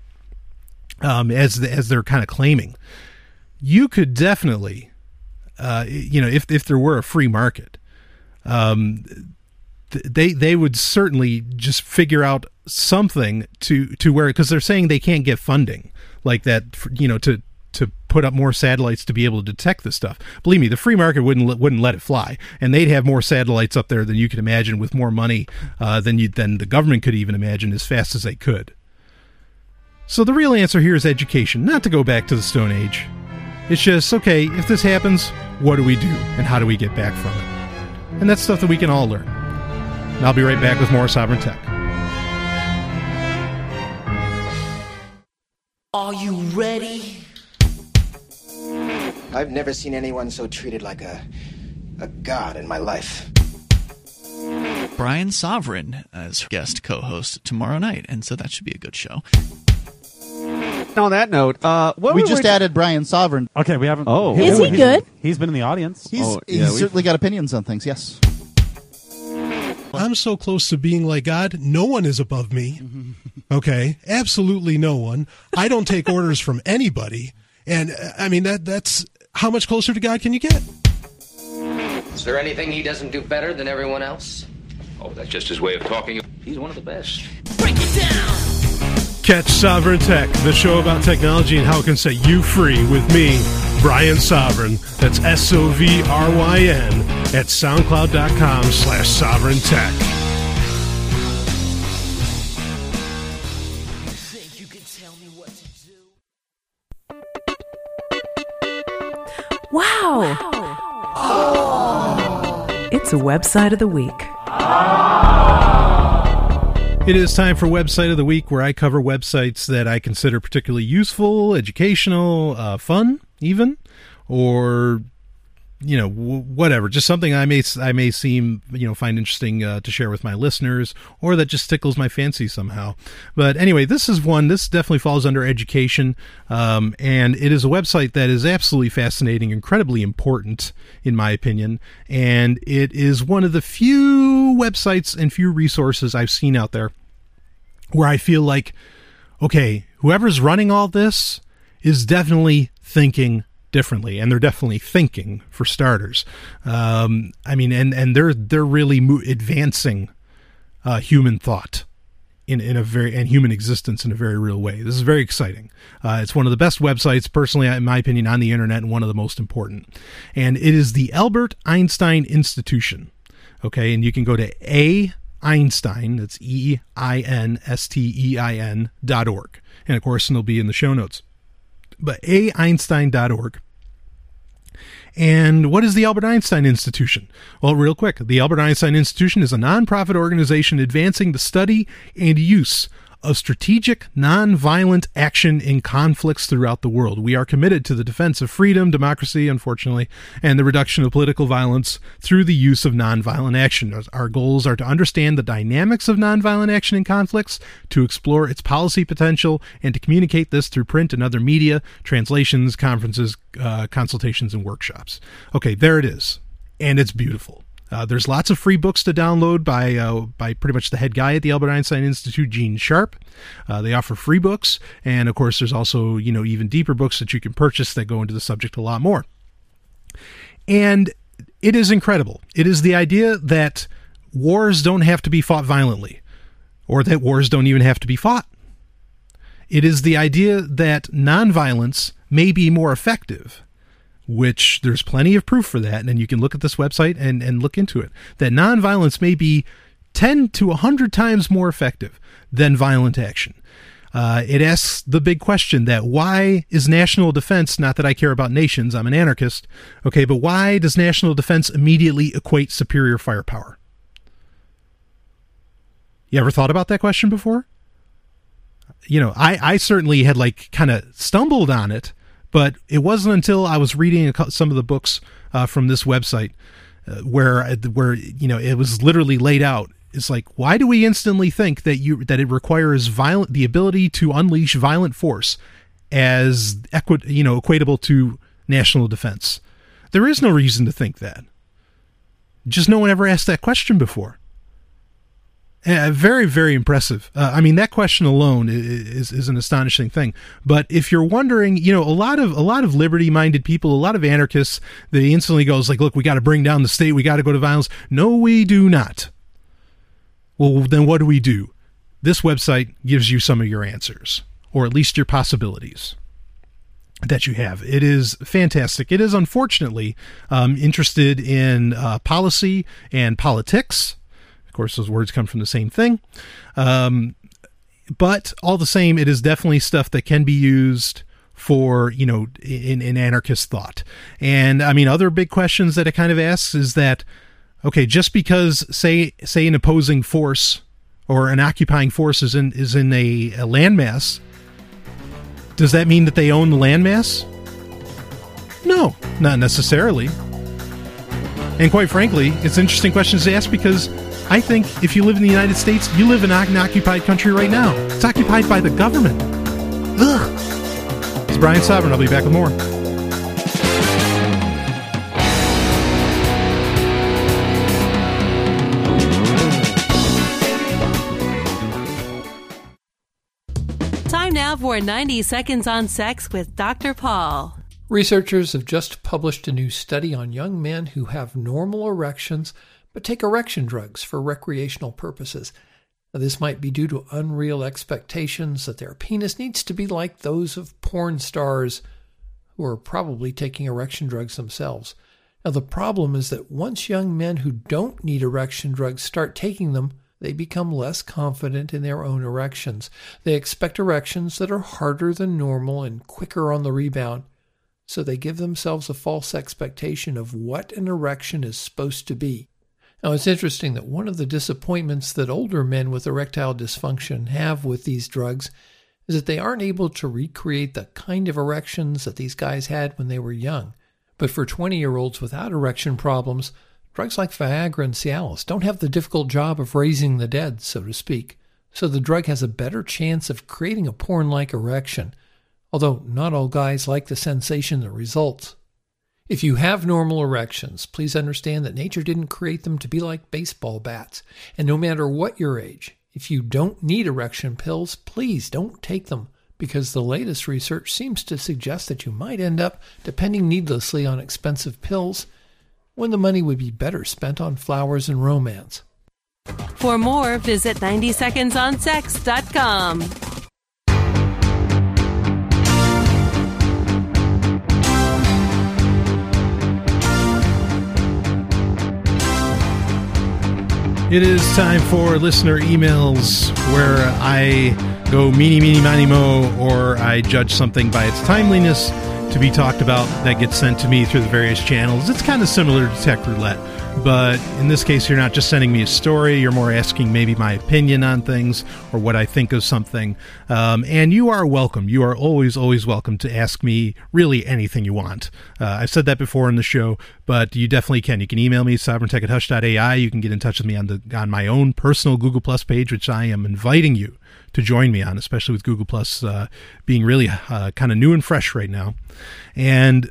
um, as as they're kind of claiming, you could definitely, uh, you know, if if there were a free market, um, they they would certainly just figure out something to to where because they're saying they can't get funding like that you know to to put up more satellites to be able to detect this stuff. Believe me, the free market wouldn't wouldn't let it fly, and they'd have more satellites up there than you can imagine with more money uh, than you than the government could even imagine as fast as they could. So the real answer here is education, not to go back to the Stone Age. It's just okay if this happens, what do we do, and how do we get back from it? And that's stuff that we can all learn. And I'll be right back with more Sovryn Tech. Are you ready? I've never seen anyone so treated like a a god in my life. Brian Sovryn as guest co-host tomorrow night, and so that should be a good show. <laughs> On that note, uh, what we were just added Brian Sovryn. Okay, we haven't. Oh. Is he he's- good? He's been in the audience. He's, Oh, he's yeah, we- certainly got opinions on things. Yes. I'm so close to being like God, no one is above me. <laughs> Okay? Absolutely no one. I don't take orders from anybody. And uh, I mean that that's how much closer to God can you get? Is there anything he doesn't do better than everyone else? Oh, that's just his way of talking. He's one of the best. Break it down. Catch Sovryn Tech, the show about technology and how it can set you free with me, Brian Sovryn. That's S O V R Y N at soundcloud.com slash sovryn tech. Think you can tell me what to do? Wow. It's a website of the week. Oh. It is time for Website of the Week, where I cover websites that I consider particularly useful, educational, uh, fun, even, or you know w- whatever just something i may i may seem you know find interesting uh, to share with my listeners or that just tickles my fancy somehow. But anyway this is one this definitely falls under education um, and it is a website that is absolutely fascinating incredibly important in my opinion and it is one of the few websites and few resources i've seen out there where i feel like okay whoever's running all this is definitely thinking differently, and they're definitely thinking for starters. Um, I mean, and and they're they're really mo- advancing uh, human thought in in a very and human existence in a very real way. This is very exciting. Uh, it's one of the best websites, personally, in my opinion, on the internet, and one of the most important. And it is the Albert Einstein Institution. Okay, and you can go to a Einstein. That's E I N S T E I N dot org, and of course, it'll be in the show notes but aeinstein.org. And what is the Albert Einstein Institution? Well, real quick, the Albert Einstein Institution is a nonprofit organization advancing the study and use of strategic nonviolent action in conflicts throughout the world. We are committed to the defense of freedom, democracy, unfortunately, and the reduction of political violence through the use of nonviolent action. Our goals are to understand the dynamics of nonviolent action in conflicts, to explore its policy potential, and to communicate this through print and other media, translations, conferences, uh, consultations, and workshops. Okay, there it is. And it's beautiful. Uh, there's lots of free books to download by uh, by pretty much the head guy at the Albert Einstein Institute, Gene Sharp. Uh, they offer free books, and of course, there's also you know even deeper books that you can purchase that go into the subject a lot more. And it is incredible. It is the idea that wars don't have to be fought violently, or that wars don't even have to be fought. It is the idea that nonviolence may be more effective which there's plenty of proof for that. And you can look at this website and, and look into it. That nonviolence may be 10 to 100 times more effective than violent action. Uh, it asks the big question that why is national defense, not that I care about nations, I'm an anarchist, okay, but why does national defense immediately equate superior firepower? You ever thought about that question before? You know, I, I certainly had like kind of stumbled on it but it wasn't until I was reading some of the books uh, from this website uh, where uh, where you know it was literally laid out. It's like why do we instantly think that you that it requires violent the ability to unleash violent force as equi- you know equatable to national defense? There is no reason to think that. Just no one ever asked that question before. Uh, very, very impressive. Uh, I mean, that question alone is, is an astonishing thing. But if you're wondering, you know, a lot of a lot of liberty-minded people, a lot of anarchists, they instantly goes like, "Look, we got to bring down the state. We got to go to violence." No, we do not. Well, then what do we do? This website gives you some of your answers, or at least your possibilities that you have. It is fantastic. It is unfortunately um, interested in uh, policy and politics of course, those words come from the same thing. Um, but all the same, it is definitely stuff that can be used for you know in, in anarchist thought. And I mean, other big questions that it kind of asks is that okay, just because say say an opposing force or an occupying force is in is in a, a landmass, does that mean that they own the landmass? No, not necessarily. And quite frankly, it's interesting questions to ask because I think if you live in the United States, you live in an occupied country right now. It's occupied by the government. Ugh. It's Brian Sovryn. I'll be back with more. Time now for 90 Seconds on Sex with Dr. Paul. Researchers have just published a new study on young men who have normal erections but take erection drugs for recreational purposes. Now, this might be due to unreal expectations that their penis needs to be like those of porn stars who are probably taking erection drugs themselves. Now, the problem is that once young men who don't need erection drugs start taking them, they become less confident in their own erections. They expect erections that are harder than normal and quicker on the rebound, so they give themselves a false expectation of what an erection is supposed to be. Now, it's interesting that one of the disappointments that older men with erectile dysfunction have with these drugs is that they aren't able to recreate the kind of erections that these guys had when they were young. But for 20 year olds without erection problems, drugs like Viagra and Cialis don't have the difficult job of raising the dead, so to speak. So the drug has a better chance of creating a porn like erection, although not all guys like the sensation that results. If you have normal erections, please understand that nature didn't create them to be like baseball bats. And no matter what your age, if you don't need erection pills, please don't take them because the latest research seems to suggest that you might end up depending needlessly on expensive pills when the money would be better spent on flowers and romance. For more, visit 90secondsonsex.com. It is time for listener emails where I go meeny, meeny, miny, mo, or I judge something by its timeliness to be talked about that gets sent to me through the various channels. It's kind of similar to Tech Roulette, but in this case, you're not just sending me a story, you're more asking maybe my opinion on things or what I think of something. Um, and you are welcome. You are always, always welcome to ask me really anything you want. Uh, I've said that before in the show, but you definitely can. You can email me, sovryntech at hush.ai. You can get in touch with me on, the, on my own personal Google Plus page, which I am inviting you to join me on, especially with Google Plus uh, being really uh, kind of new and fresh right now. And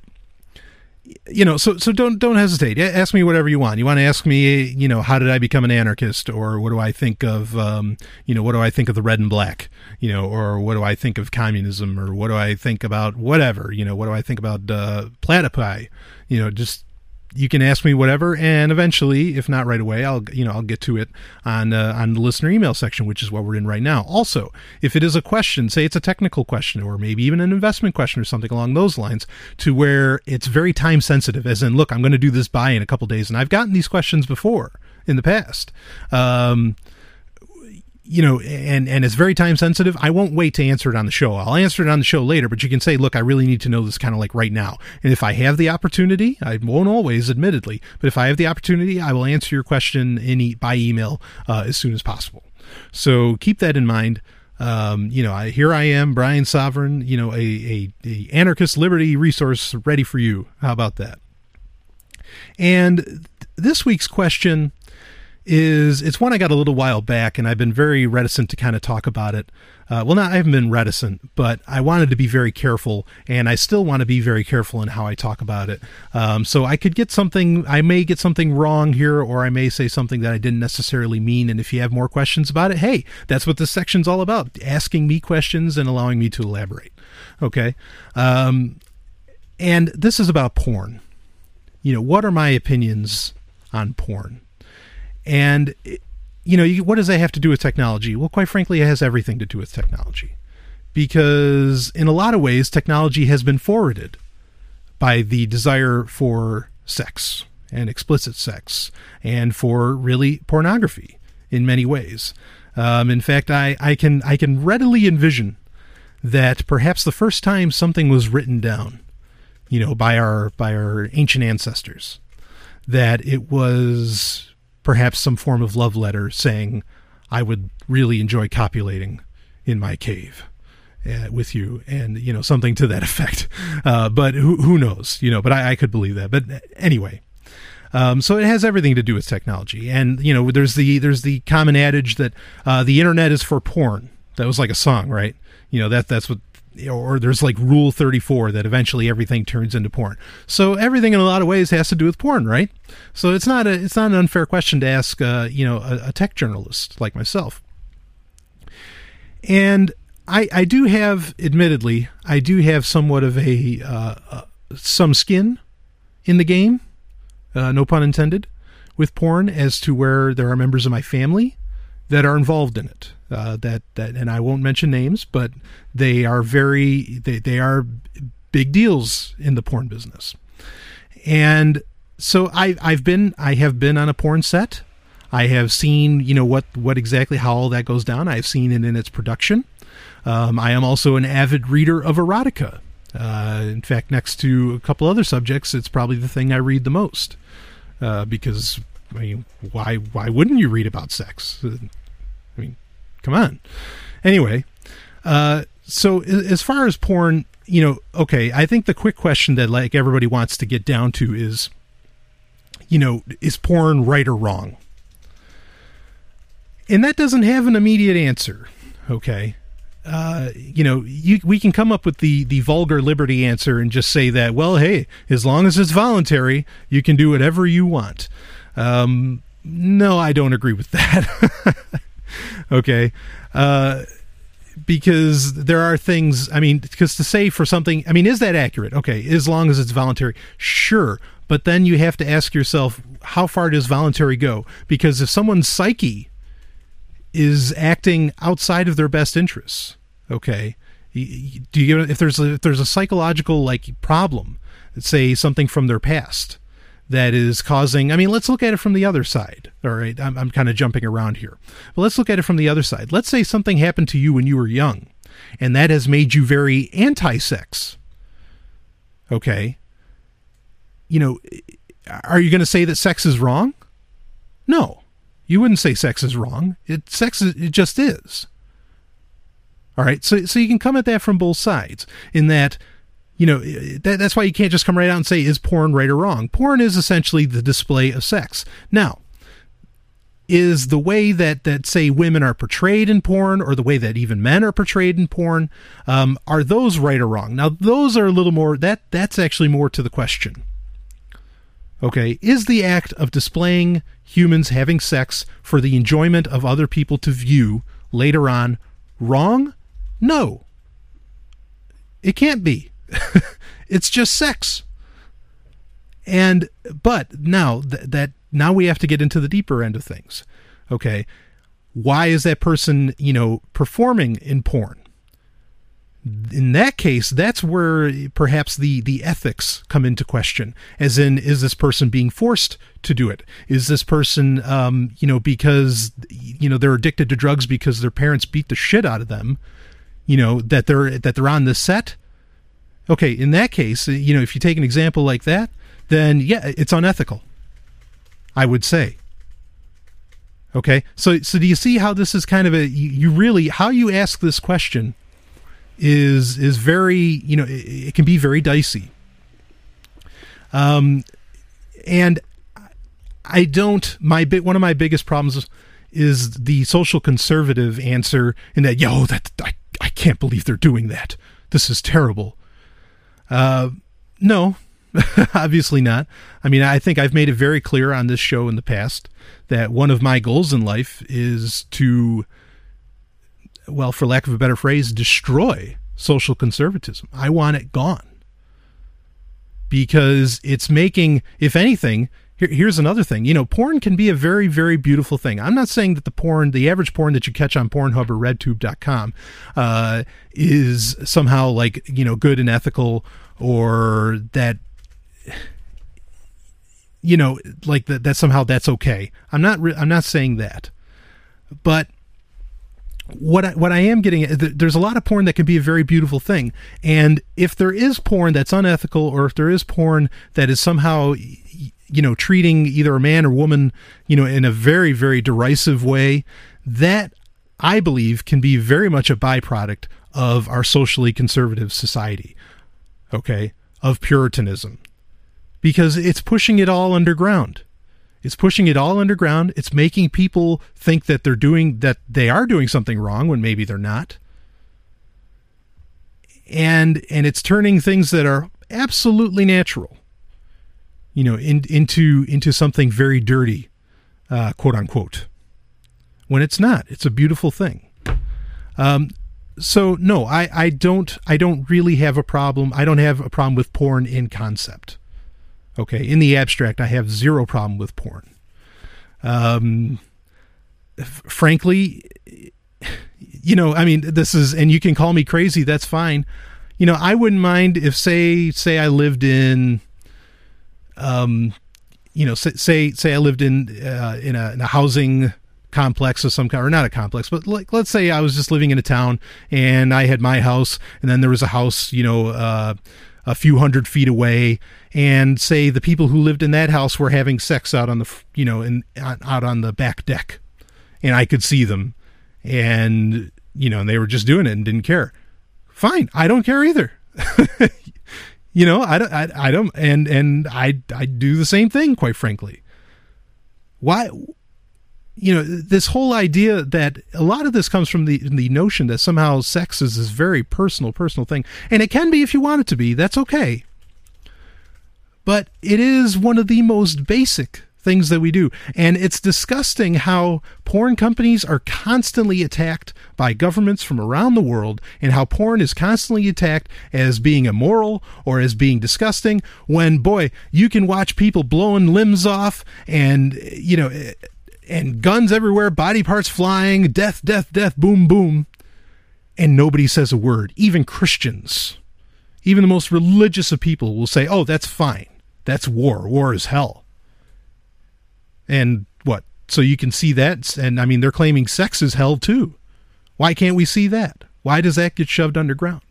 you know, so so don't don't hesitate. Ask me whatever you want. You want to ask me, you know, how did I become an anarchist, or what do I think of, um, you know, what do I think of the red and black, you know, or what do I think of communism, or what do I think about whatever, you know, what do I think about uh, platypi, you know, just you can ask me whatever, and eventually, if not right away, I'll you know I'll get to it on uh, on the listener email section, which is what we're in right now. Also, if it is a question, say it's a technical question, or maybe even an investment question or something along those lines, to where it's very time sensitive, as in, look, I'm going to do this buy in a couple days, and I've gotten these questions before in the past. Um, you know, and and it's very time sensitive. I won't wait to answer it on the show. I'll answer it on the show later, but you can say, look, I really need to know this kind of like right now. And if I have the opportunity, I won't always, admittedly, but if I have the opportunity, I will answer your question in by email uh, as soon as possible. So keep that in mind. Um, you know, I, here I am, Brian Sovryn. You know, a, a, a anarchist liberty resource ready for you. How about that? And this week's question is it's one I got a little while back, and I've been very reticent to kind of talk about it. Uh, well, not I haven't been reticent, but I wanted to be very careful, and I still want to be very careful in how I talk about it. Um, so I could get something, I may get something wrong here, or I may say something that I didn't necessarily mean. And if you have more questions about it, hey, that's what this section's all about: asking me questions and allowing me to elaborate. Okay, um, and this is about porn. You know, what are my opinions on porn? And, you know, what does that have to do with technology? Well, quite frankly, it has everything to do with technology. Because in a lot of ways, technology has been forwarded by the desire for sex and explicit sex and for really pornography in many ways. Um, in fact, I, I can I can readily envision that perhaps the first time something was written down, you know, by our by our ancient ancestors, that it was perhaps some form of love letter saying, I would really enjoy copulating in my cave. Uh, with you and you know something to that <laughs> effect. Uh, but who, who knows you know but I, I could believe that. But anyway um, so it has everything to do with technology. And you know there's the there's the common adage that uh, the internet is for porn. That was like a song right? You know that that's what or there's like rule 34 that eventually everything turns into porn. So everything in a lot of ways has to do with porn right? So it's not a it's not an unfair question to ask uh, you know a, a, tech journalist like myself. And i i do have admittedly i do have somewhat of a uh, uh, some skin in the game uh, no pun intended with porn as to where there are members of my family that are involved in it. Uh, that that, and I won't mention names, but they are very they they are big deals in the porn business. And so I I've been I have been on a porn set. I have seen you know what what exactly how all that goes down. I've seen it in its production. Um, I am also an avid reader of erotica. Uh, in fact, next to a couple other subjects, it's probably the thing I read the most uh, because I mean, why why wouldn't you read about sex? Come on. Anyway, uh, so as far as porn, you know, okay, I think the quick question that like everybody wants to get down to is, you know, is porn right or wrong? And that doesn't have an immediate answer. Okay. Uh, you know, you, we can come up with the, the vulgar liberty answer and just say that, well, hey, as long as it's voluntary, you can do whatever you want. Um, no, I don't agree with that. <laughs> okay. Uh, because there are things, I mean, because to say for something, I mean, is that accurate? Okay, as long as it's voluntary, sure. But then you have to ask yourself, how far does voluntary go? Because if someone's psyche is acting outside of their best interests, okay, do you if there's a, if there's a psychological like problem, say something from their past, that is causing. I mean, let's look at it from the other side. All right, I'm, I'm kind of jumping around here, but let's look at it from the other side. Let's say something happened to you when you were young, and that has made you very anti-sex. Okay. You know, are you going to say that sex is wrong? No, you wouldn't say sex is wrong. It sex is, it just is. All right, so so you can come at that from both sides. In that you know that, that's why you can't just come right out and say is porn right or wrong? Porn is essentially the display of sex. Now is the way that that say women are portrayed in porn or the way that even men are portrayed in porn um, are those right or wrong? Now those are a little more that that's actually more to the question. Okay? Is the act of displaying humans having sex for the enjoyment of other people to view later on wrong? No. It can't be <laughs> it's just sex. And but now th- that now we have to get into the deeper end of things. Okay, why is that person you know performing in porn? In that case, that's where perhaps the the ethics come into question. As in, is this person being forced to do it? Is this person, um, you know, because you know they're addicted to drugs because their parents beat the shit out of them? You know that they're that they're on this set Okay, in that case, uh, you know, if you take an example like that, then yeah, it's unethical. I would say. Okay, so so do you see how this is kind of a you, really how you ask this question is is very you know it, it can be very dicey. Um, and I don't my bit one of my biggest problems is the social conservative answer in that yo that I I can't believe they're doing that. This is terrible. Uh, no, <laughs> obviously not. I mean, I think I've made it very clear on this show in the past that one of my goals in life is to, well, for lack of a better phrase, destroy social conservatism. I want it gone because it's making, if anything, here, here's another thing. You know, porn can be a very, very beautiful thing. I'm not saying that the porn, the average porn that you catch on Pornhub or RedTube.com, uh, is somehow like you know good and ethical or that you know like that that somehow that's okay. I'm not re- I'm not saying that, but what I, what I am getting at, there's a lot of porn that can be a very beautiful thing, and if there is porn that's unethical, or if there is porn that is somehow you know, treating either a man or woman, you know, in a very, very derisive way, that I believe can be very much a byproduct of our socially conservative society. Okay. Of Puritanism. Because it's pushing it all underground. It's pushing it all underground. It's making people think that they're doing, that they are doing something wrong when maybe they're not. And, and it's turning things that are absolutely natural you know, in, into into something very dirty, uh, quote unquote. When it's not, it's a beautiful thing. Um, so no, I, I don't I don't really have a problem. I don't have a problem with porn in concept. Okay, in the abstract, I have zero problem with porn. Um, f- frankly, you know, I mean, this is, and you can call me crazy. That's fine. You know, I wouldn't mind if, say, say I lived in um, you know, say say I lived in uh, in, a, in a housing complex of some kind, or not a complex, but like let's say I was just living in a town and I had my house, and then there was a house, you know, uh, a few hundred feet away, and say the people who lived in that house were having sex out on the, you know, in out on the back deck, and I could see them, and you know, and they were just doing it and didn't care. Fine, I don't care either. <laughs> you know, I, don't- I, I don't, and and I I do the same thing, quite frankly. Why? You know, this whole idea that a lot of this comes from the the notion that somehow sex is this very personal, personal thing, and it can be if you want it to be. That's okay. But it is one of the most basic things that we do. And it's disgusting how porn companies are constantly attacked by governments from around the world and how porn is constantly attacked as being immoral or as being disgusting when boy, you can watch people blowing limbs off and you know and guns everywhere, body parts flying, death, death, death, boom, boom. And nobody says a word. Even Christians, even the most religious of people will say, oh, that's fine. That's war. War is hell. And what? So you can see that. And I mean, they're claiming sex is hell too. Why can't we see that? Why does that get shoved underground?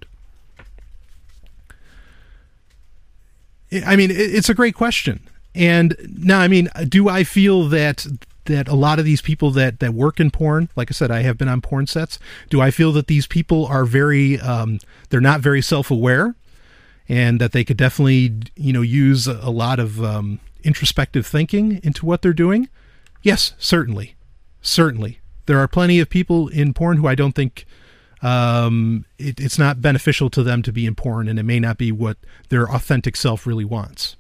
I mean, it's a great question. And now, I mean, do I feel that that a lot of these people that that work in porn, like I said, I have been on porn sets. Do I feel that these people are very, um, they're not very self aware, and that they could definitely, you know, use a, lot of um, introspective thinking into what they're doing? Yes, certainly, certainly. There are plenty of people in porn who I don't think um, it, it's not beneficial to them to be in porn, and it may not be what their authentic self really wants.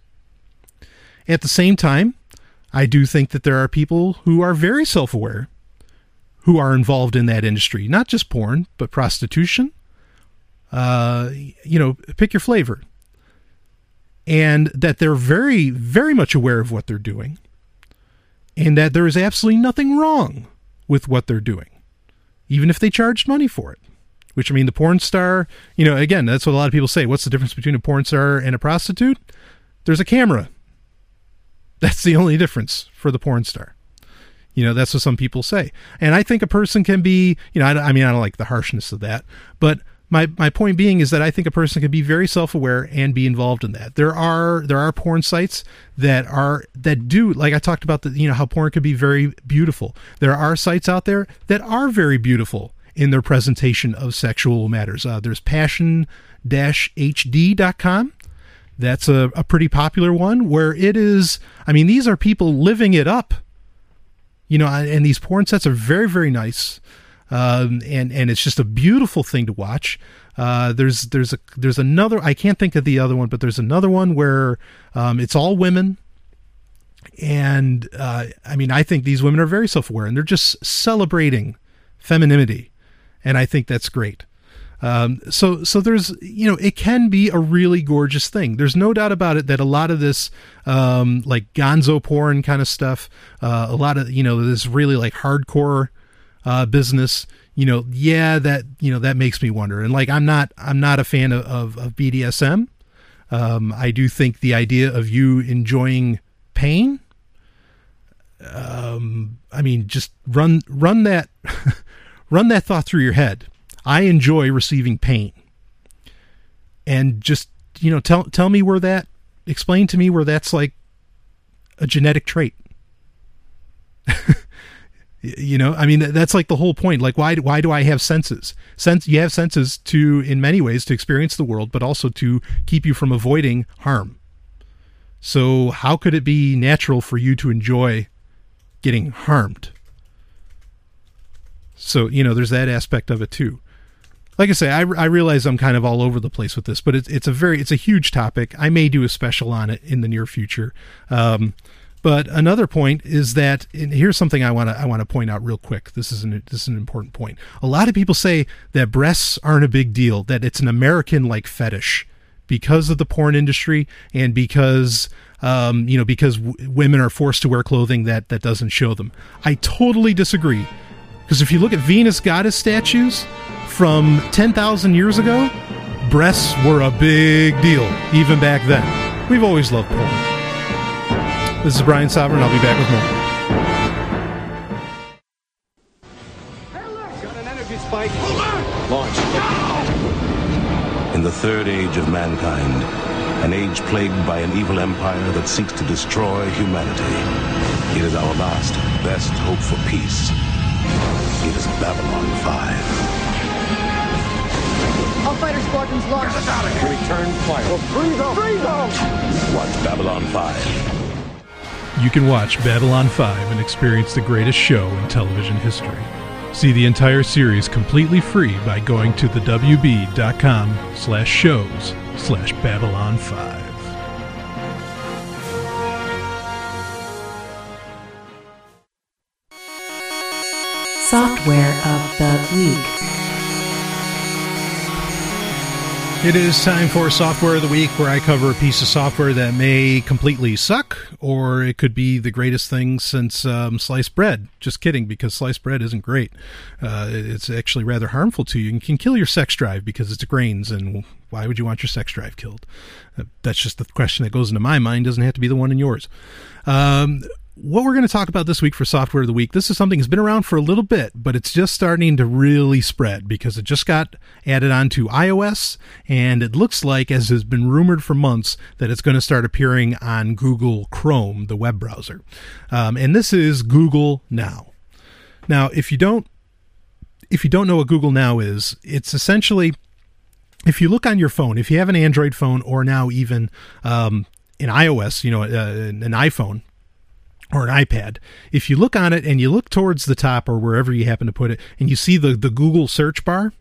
At the same time, I do think that there are people who are very self aware who are involved in that industry, not just porn, but prostitution. Uh, you know, pick your flavor. And that they're very, very much aware of what they're doing, and that there is absolutely nothing wrong with what they're doing, even if they charged money for it. Which I mean, the porn star, you know, again, that's what a lot of people say. What's the difference between a porn star and a prostitute? There's a camera. That's the only difference for the porn star. You know, that's what some people say. And I think a person can be, you know, I, I mean, I don't like the harshness of that, but my, my point being is that I think a person can be very self-aware and be involved in that. There are there are porn sites that are that do like I talked about the you know how porn could be very beautiful. There are sites out there that are very beautiful in their presentation of sexual matters. Uh, there's passion-hd.com. That's a, a pretty popular one where it is, I mean, these are people living it up. You know, and these porn sets are very, very nice. Um, and, and it's just a beautiful thing to watch. Uh, there's, there's a, there's another, I can't think of the other one, but there's another one where, um, it's all women. And, uh, I mean, I think these women are very self-aware and they're just celebrating femininity. And I think that's great. Um, so, so there's, you know, it can be a really gorgeous thing. There's no doubt about it that a lot of this, um, like gonzo porn kind of stuff, uh, a lot of, you know, this really like hardcore, uh, business, you know, yeah, that, you know, that makes me wonder. And like, I'm not, I'm not a fan of, of, of BDSM. Um, I do think the idea of you enjoying pain, um, I mean, just run, run that, <laughs> run that thought through your head. I enjoy receiving pain. And just, you know, tell tell me where that explain to me where that's like a genetic trait. <laughs> you know, I mean that's like the whole point. Like why why do I have senses? Sense you have senses to in many ways to experience the world, but also to keep you from avoiding harm. So how could it be natural for you to enjoy getting harmed? So, you know, there's that aspect of it too like I say, I, I realize I'm kind of all over the place with this, but it's it's a very it's a huge topic. I may do a special on it in the near future. Um, but another point is that and here's something I want to I want to point out real quick. This is an this is an important point. A lot of people say that breasts aren't a big deal, that it's an American like fetish because of the porn industry and because um, you know because w- women are forced to wear clothing that that doesn't show them. I totally disagree. Because if you look at Venus goddess statues from 10,000 years ago, breasts were a big deal, even back then. We've always loved porn. This is Brian Sovryn. I'll be back with more. Got an energy spike. Launch. In the third age of mankind, an age plagued by an evil empire that seeks to destroy humanity, it is our last, best hope for peace. It is Babylon 5. All fighter squadrons launch. Get us out of here. Return fire. Freeze them. Freeze them. Watch Babylon 5. You can watch Babylon 5 and experience the greatest show in television history. See the entire series completely free by going to the wb.com slash shows slash Babylon 5. Software of the Week. It is time for Software of the Week, where I cover a piece of software that may completely suck, or it could be the greatest thing since um, sliced bread. Just kidding, because sliced bread isn't great. Uh, it's actually rather harmful to you and can kill your sex drive because it's grains, and why would you want your sex drive killed? Uh, that's just the question that goes into my mind. Doesn't have to be the one in yours. Um, what we're going to talk about this week for Software of the Week, this is something that's been around for a little bit, but it's just starting to really spread because it just got added onto iOS, and it looks like, as has been rumored for months, that it's going to start appearing on Google Chrome, the web browser. Um, and this is Google Now. Now, if you don't if you don't know what Google Now is, it's essentially if you look on your phone, if you have an Android phone or now even um, an iOS, you know, uh, an iPhone, or an iPad, if you look on it and you look towards the top or wherever you happen to put it, and you see the, the Google search bar,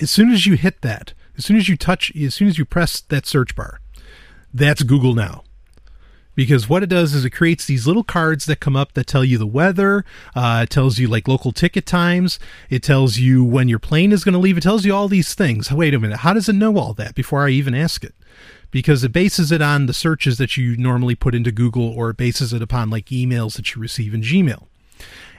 as soon as you hit that, as soon as you touch, as soon as you press that search bar, that's Google Now. Because what it does is it creates these little cards that come up that tell you the weather. Uh, it tells you like local ticket times. It tells you when your plane is going to leave. It tells you all these things. Wait a minute. How does it know all that before I even ask it? Because it bases it on the searches that you normally put into Google or it bases it upon like emails that you receive in Gmail.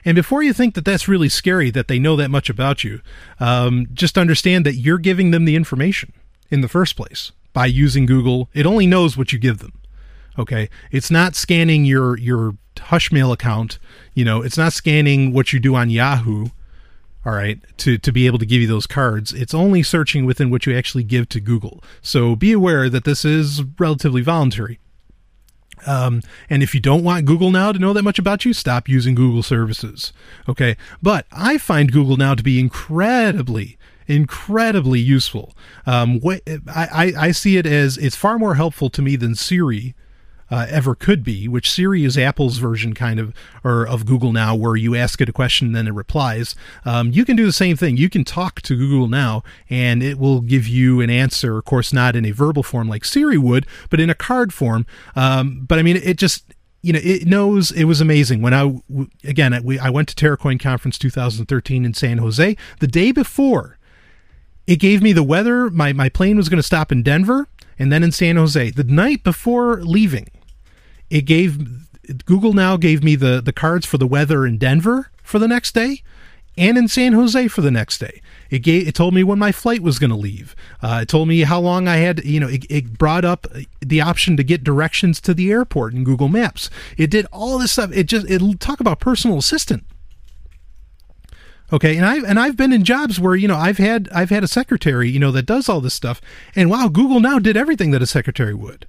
And before you think that that's really scary that they know that much about you, um, just understand that you're giving them the information in the first place by using Google. It only knows what you give them. Okay, it's not scanning your your Hushmail account. You know, it's not scanning what you do on Yahoo all right to to be able to give you those cards it's only searching within what you actually give to google so be aware that this is relatively voluntary um, and if you don't want Google Now to know that much about you, stop using Google services. Okay. But I find Google Now to be incredibly, incredibly useful. Um, I, I, I see it as it's far more helpful to me than Siri uh, ever could be, which Siri is Apple's version kind of or of Google Now, where you ask it a question and then it replies. Um, you can do the same thing. You can talk to Google Now and it will give you an answer. Of course, not in a verbal form like Siri would, but in a card form. Um, but I mean, it just you know, it knows it was amazing when I again I went to Terracoin Conference 2013 in San Jose the day before. It gave me the weather. My my plane was going to stop in Denver and then in San Jose the night before leaving it gave Google now gave me the the cards for the weather in Denver for the next day and in San Jose for the next day. It gave it told me when my flight was going to leave. Uh, it told me how long I had. You know, it, it, brought up the option to get directions to the airport in Google Maps. It did all this stuff. It just it talk about personal assistant. Okay, and I and I've been in jobs where you know I've had I've had a secretary you know that does all this stuff, and wow, Google now did everything that a secretary would.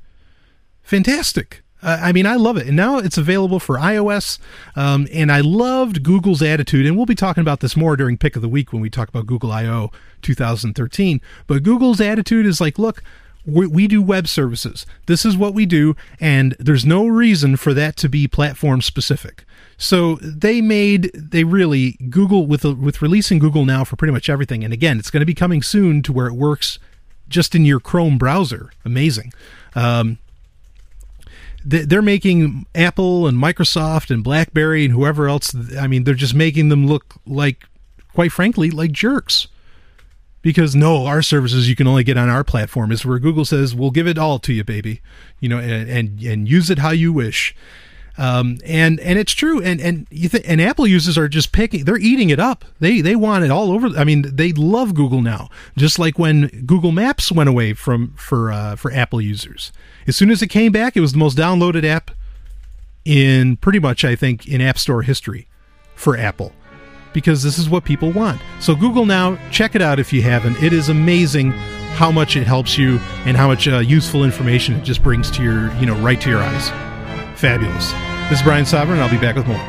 Fantastic. Uh, I mean, I love it. And now it's available for iOS. Um, and I loved Google's attitude. And we'll be talking about this more during Pick of the Week when we talk about Google I.O. 2013. But Google's attitude is like, look, we, we do web services. This is what we do. And there's no reason for that to be platform specific. So they made they really Google with with releasing Google now for pretty much everything. And again, it's going to be coming soon to where it works just in your Chrome browser. Amazing. Um, they're making Apple and Microsoft and BlackBerry and whoever else. I mean, they're just making them look like, quite frankly, like jerks. Because no, our services you can only get on our platform is where Google says we'll give it all to you, baby. You know, and and, and use it how you wish. Um, and and it's true. And and you th- and Apple users are just picking. They're eating it up. They they want it all over. I mean, they love Google now. Just like when Google Maps went away from for uh, for Apple users. As soon as it came back, it was the most downloaded app in pretty much I think in App Store history for Apple because this is what people want. So Google now, check it out if you haven't. It is amazing how much it helps you and how much uh, useful information it just brings to your you know right to your eyes. Fabulous. This is Brian Sovryn, and I'll be back with more.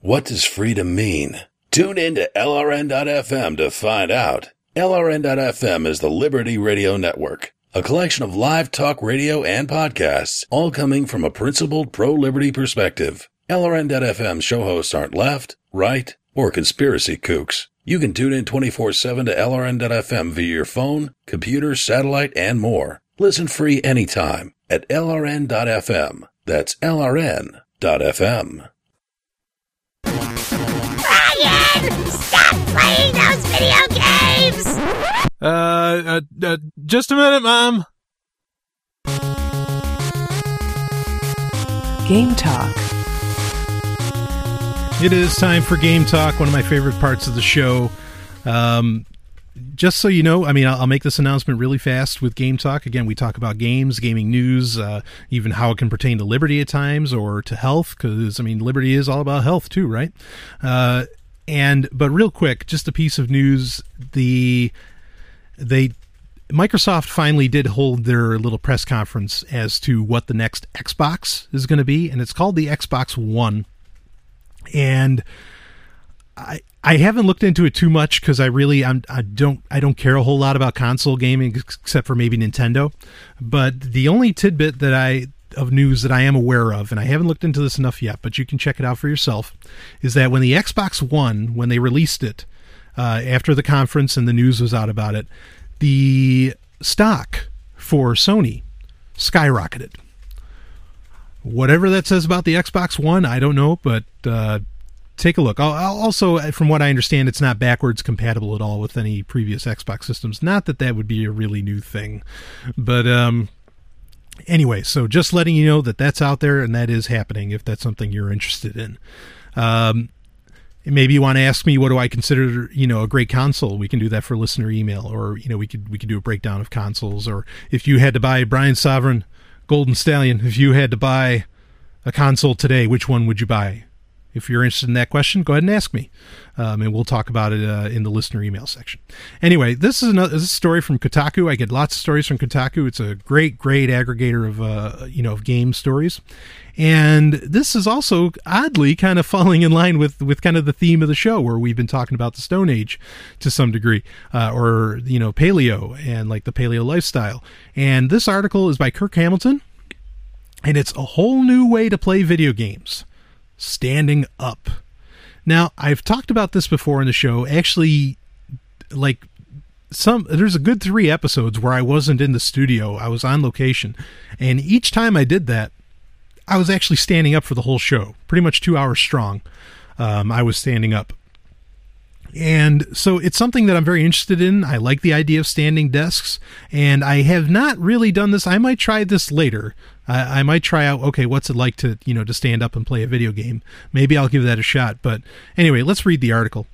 What does freedom mean? Tune in to LRN.FM to find out. LRN.FM is the Liberty Radio Network, a collection of live talk radio and podcasts, all coming from a principled pro liberty perspective. LRN.FM show hosts aren't left, right, or conspiracy kooks. You can tune in 24 7 to LRN.FM via your phone, computer, satellite, and more. Listen free anytime at LRN.FM. That's LRN.FM. Brian! Stop playing those video games! Uh, uh, uh, just a minute, Mom. Game Talk. It is time for Game Talk, one of my favorite parts of the show. Um, just so you know, I mean, I'll, I'll, make this announcement really fast with Game Talk. Again, we talk about games, gaming news, uh, even how it can pertain to liberty at times or to health, because, I mean, liberty is all about health too, right? Uh, and, but real quick, just a piece of news. The, they, Microsoft finally did hold their little press conference as to what the next Xbox is going to be, and it's called the Xbox One and I I haven't looked into it too much because I really I'm I don't I don't care a whole lot about console gaming except for maybe Nintendo. But the only tidbit that I of news that I am aware of, and I haven't looked into this enough yet, but you can check it out for yourself, is that when the Xbox One, when they released it uh, after the conference and the news was out about it, the stock for Sony skyrocketed whatever that says about the Xbox One, I don't know, but uh, take a look. I'll, I'll also, from what I understand, it's not backwards compatible at all with any previous Xbox systems. Not that that would be a really new thing, but um, anyway. So just letting you know that that's out there and that is happening. If that's something you're interested in. Um, maybe you want to ask me what do I consider you know a great console we can do that for listener email or you know we could we could do a breakdown of consoles or if you had to buy Brian Sovryn Golden Stallion, if you had to buy a console today, which one would you buy? If you're interested in that question, go ahead and ask me, um, and we'll talk about it uh, in the listener email section. Anyway, this is, another, this is a story from Kotaku. I get lots of stories from Kotaku. It's a great, great aggregator of uh, you know of game stories, and this is also oddly kind of falling in line with with kind of the theme of the show, where we've been talking about the Stone Age to some degree, uh, or you know paleo and like the paleo lifestyle. And this article is by Kirk Hamilton, and it's a whole new way to play video games standing up. Now, I've talked about this before in the show. Actually, like some there's a good 3 episodes where I wasn't in the studio. I was on location. And each time I did that, I was actually standing up for the whole show. Pretty much 2 hours strong. Um, I was standing up. And so it's something that I'm very interested in. I like the idea of standing desks, and I have not really done this. I might try this later. I, I might try out. Okay, what's it like to you know to stand up and play a video game? Maybe I'll give that a shot. But anyway, let's read the article.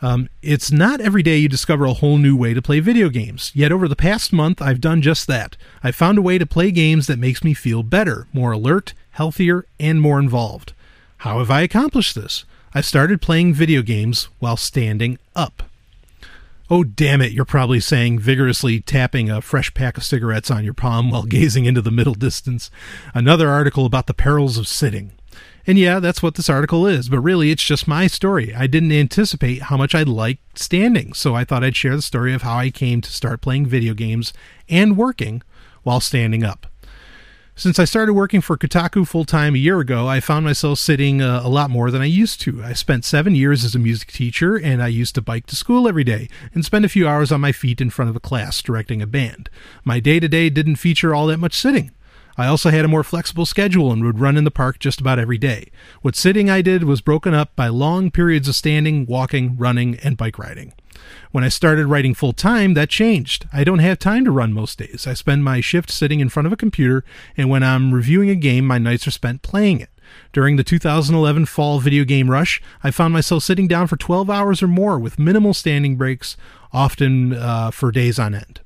Um, it's not every day you discover a whole new way to play video games. Yet over the past month, I've done just that. I've found a way to play games that makes me feel better, more alert, healthier, and more involved. How have I accomplished this? I started playing video games while standing up. Oh, damn it, you're probably saying, vigorously tapping a fresh pack of cigarettes on your palm while <laughs> gazing into the middle distance. Another article about the perils of sitting. And yeah, that's what this article is, but really it's just my story. I didn't anticipate how much I'd like standing, so I thought I'd share the story of how I came to start playing video games and working while standing up. Since I started working for Kotaku full time a year ago, I found myself sitting uh, a lot more than I used to. I spent seven years as a music teacher, and I used to bike to school every day and spend a few hours on my feet in front of a class directing a band. My day to day didn't feature all that much sitting. I also had a more flexible schedule and would run in the park just about every day. What sitting I did was broken up by long periods of standing, walking, running, and bike riding. When I started writing full time, that changed. I don't have time to run most days. I spend my shift sitting in front of a computer, and when I'm reviewing a game, my nights are spent playing it. During the 2011 fall video game rush, I found myself sitting down for 12 hours or more with minimal standing breaks, often uh, for days on end.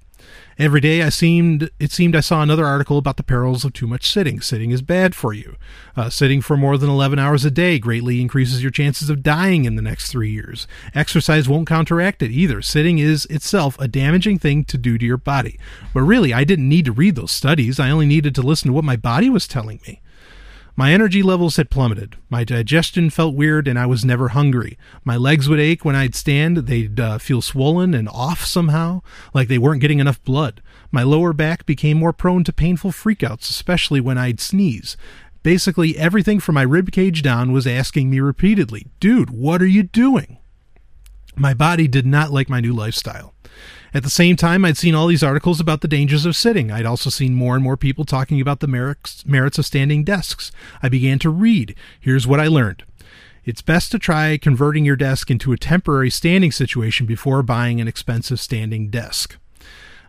Every day I seemed it seemed I saw another article about the perils of too much sitting. Sitting is bad for you. Uh, sitting for more than 11 hours a day greatly increases your chances of dying in the next three years. Exercise won't counteract it either. Sitting is itself a damaging thing to do to your body. But really, I didn't need to read those studies. I only needed to listen to what my body was telling me. My energy levels had plummeted. My digestion felt weird, and I was never hungry. My legs would ache when I'd stand. They'd uh, feel swollen and off somehow, like they weren't getting enough blood. My lower back became more prone to painful freakouts, especially when I'd sneeze. Basically, everything from my rib cage down was asking me repeatedly, Dude, what are you doing? My body did not like my new lifestyle. At the same time, I'd seen all these articles about the dangers of sitting. I'd also seen more and more people talking about the merits, merits of standing desks. I began to read. Here's what I learned. It's best to try converting your desk into a temporary standing situation before buying an expensive standing desk.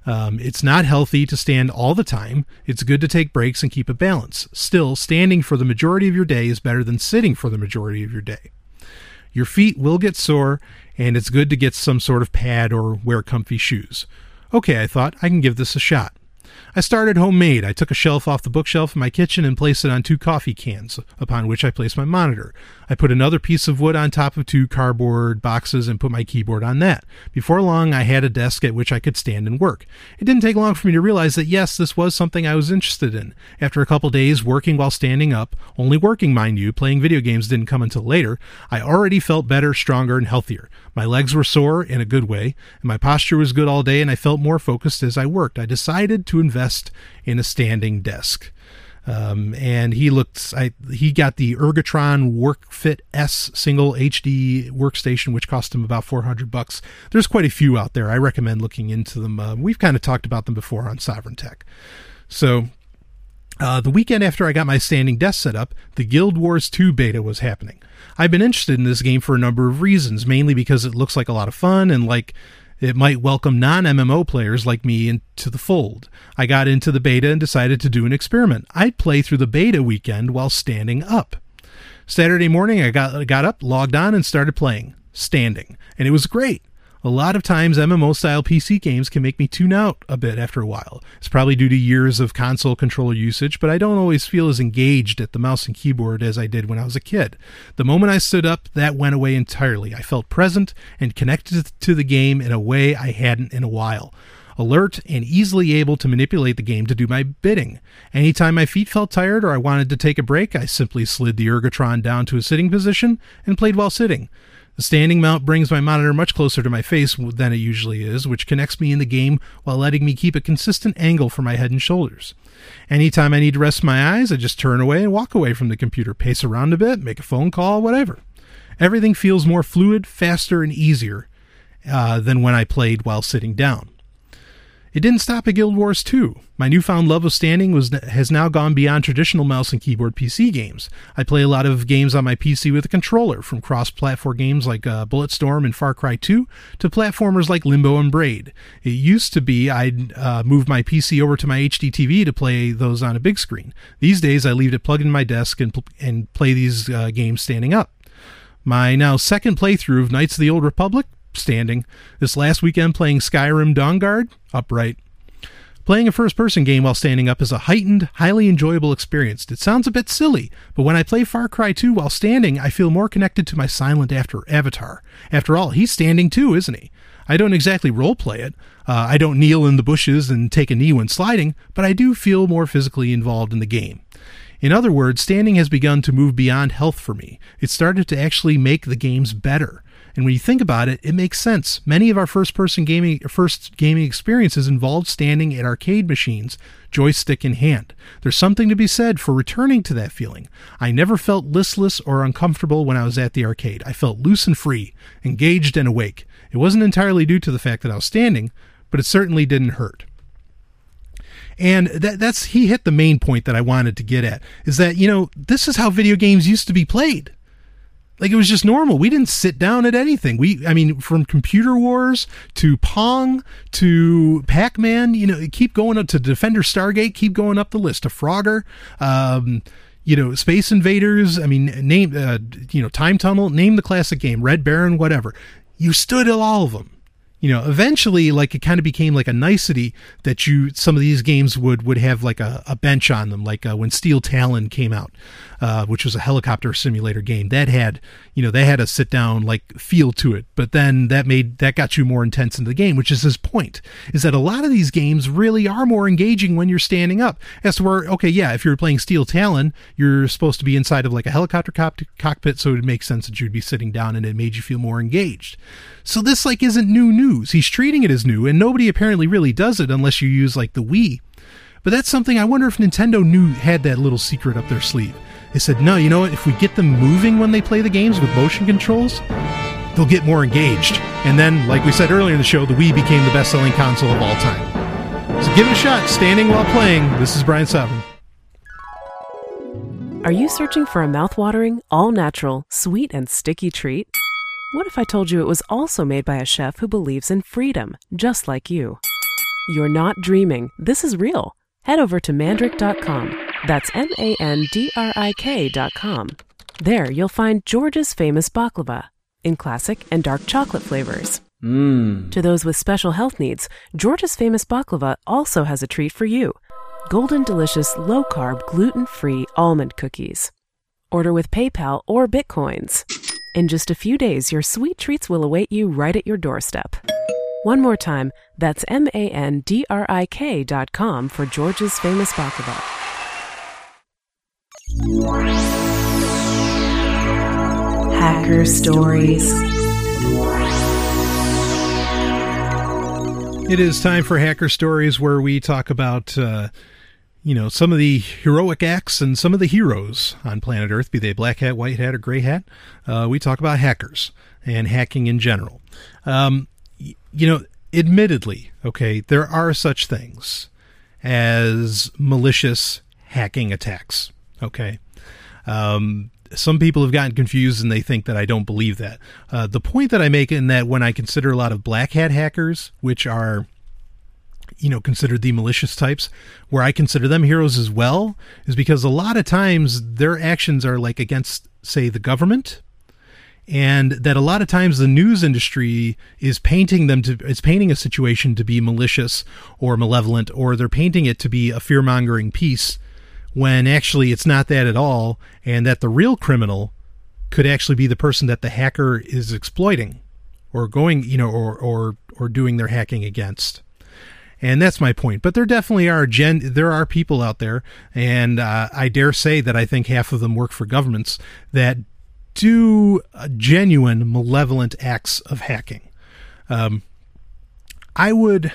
Um, it's not healthy to stand all the time. It's good to take breaks and keep a balance. Still, standing for the majority of your day is better than sitting for the majority of your day. Your feet will get sore, and it's good to get some sort of pad or wear comfy shoes. Okay, I thought, I can give this a shot. I started homemade. I took a shelf off the bookshelf in my kitchen and placed it on two coffee cans, upon which I placed my monitor. I put another piece of wood on top of two cardboard boxes and put my keyboard on that. Before long, I had a desk at which I could stand and work. It didn't take long for me to realize that yes, this was something I was interested in. After a couple days working while standing up, only working, mind you, playing video games didn't come until later, I already felt better, stronger, and healthier. My legs were sore in a good way, and my posture was good all day, and I felt more focused as I worked. I decided to invest in a standing desk. Um, and he looked, I, he got the Ergotron WorkFit S single HD workstation, which cost him about 400 bucks. There's quite a few out there. I recommend looking into them. Uh, we've kind of talked about them before on Sovryn Tech. So, uh, the weekend after I got my standing desk set up, the Guild Wars 2 beta was happening. I've been interested in this game for a number of reasons, mainly because it looks like a lot of fun and like it might welcome non MMO players like me into the fold. I got into the beta and decided to do an experiment. I'd play through the beta weekend while standing up. Saturday morning, I got, got up, logged on, and started playing, standing. And it was great. A lot of times, MMO style PC games can make me tune out a bit after a while. It's probably due to years of console controller usage, but I don't always feel as engaged at the mouse and keyboard as I did when I was a kid. The moment I stood up, that went away entirely. I felt present and connected to the game in a way I hadn't in a while alert, and easily able to manipulate the game to do my bidding. Anytime my feet felt tired or I wanted to take a break, I simply slid the Ergotron down to a sitting position and played while sitting. The standing mount brings my monitor much closer to my face than it usually is, which connects me in the game while letting me keep a consistent angle for my head and shoulders. Anytime I need to rest my eyes, I just turn away and walk away from the computer, pace around a bit, make a phone call, whatever. Everything feels more fluid, faster, and easier uh, than when I played while sitting down. It didn't stop at Guild Wars 2. My newfound love of standing was has now gone beyond traditional mouse and keyboard PC games. I play a lot of games on my PC with a controller, from cross-platform games like uh, Bulletstorm and Far Cry 2 to platformers like Limbo and Braid. It used to be I'd uh, move my PC over to my HD TV to play those on a big screen. These days, I leave it plugged in my desk and, pl- and play these uh, games standing up. My now second playthrough of Knights of the Old Republic standing. This last weekend playing Skyrim Dawnguard, upright. Playing a first person game while standing up is a heightened, highly enjoyable experience. It sounds a bit silly, but when I play Far Cry 2 while standing, I feel more connected to my silent after avatar. After all, he's standing too, isn't he? I don't exactly roleplay it. Uh, I don't kneel in the bushes and take a knee when sliding, but I do feel more physically involved in the game. In other words, standing has begun to move beyond health for me. It started to actually make the games better. And when you think about it, it makes sense. Many of our first person gaming first gaming experiences involved standing at arcade machines, joystick in hand. There's something to be said for returning to that feeling. I never felt listless or uncomfortable when I was at the arcade. I felt loose and free, engaged and awake. It wasn't entirely due to the fact that I was standing, but it certainly didn't hurt. And that, that's he hit the main point that I wanted to get at is that you know this is how video games used to be played like it was just normal. We didn't sit down at anything. We, I mean, from Computer Wars to Pong to Pac Man, you know, keep going up to Defender Stargate, keep going up the list to Frogger, um, you know, Space Invaders. I mean, name, uh, you know, Time Tunnel, name the classic game, Red Baron, whatever. You stood all of them. you know eventually like it kind of became like a nicety that you some of these games would would have like a, a bench on them like uh, when steel talon came out uh, which was a helicopter simulator game that had you know they had a sit down like feel to it but then that made that got you more intense into the game which is his point is that a lot of these games really are more engaging when you're standing up as to where okay yeah if you're playing steel talon you're supposed to be inside of like a helicopter cop- cockpit so it would make sense that you'd be sitting down and it made you feel more engaged so this like isn't new news. He's treating it as new, and nobody apparently really does it unless you use like the Wii. But that's something I wonder if Nintendo knew had that little secret up their sleeve. They said, no, you know what? If we get them moving when they play the games with motion controls, they'll get more engaged. And then, like we said earlier in the show, the Wii became the best selling console of all time. So give it a shot, standing while playing. This is Brian Sovryn. Are you searching for a mouthwatering, all natural, sweet, and sticky treat? What if I told you it was also made by a chef who believes in freedom, just like you? You're not dreaming. This is real. Head over to mandrik.com. That's M A N D R I K.com. There you'll find George's famous baklava in classic and dark chocolate flavors. Mmm. To those with special health needs, George's famous baklava also has a treat for you golden delicious low carb, gluten free almond cookies. Order with PayPal or Bitcoins. In just a few days, your sweet treats will await you right at your doorstep. One more time, that's M A N D R I K dot com for George's famous baklava. Hacker Stories. It is time for Hacker Stories, where we talk about, uh, you know, some of the heroic acts and some of the heroes on planet Earth, be they black hat, white hat, or gray hat. Uh, we talk about hackers and hacking in general. Um, y- you know, admittedly, okay, there are such things as malicious hacking attacks. Okay. Um, some people have gotten confused and they think that I don't believe that. Uh, the point that I make in that when I consider a lot of black hat hackers, which are, you know, considered the malicious types, where I consider them heroes as well, is because a lot of times their actions are like against, say, the government. And that a lot of times the news industry is painting them to, it's painting a situation to be malicious or malevolent, or they're painting it to be a fear mongering piece when actually it's not that at all, and that the real criminal could actually be the person that the hacker is exploiting or going, you know, or or or doing their hacking against. And that's my point. But there definitely are gen there are people out there, and uh, I dare say that I think half of them work for governments that do uh, genuine malevolent acts of hacking. Um, I would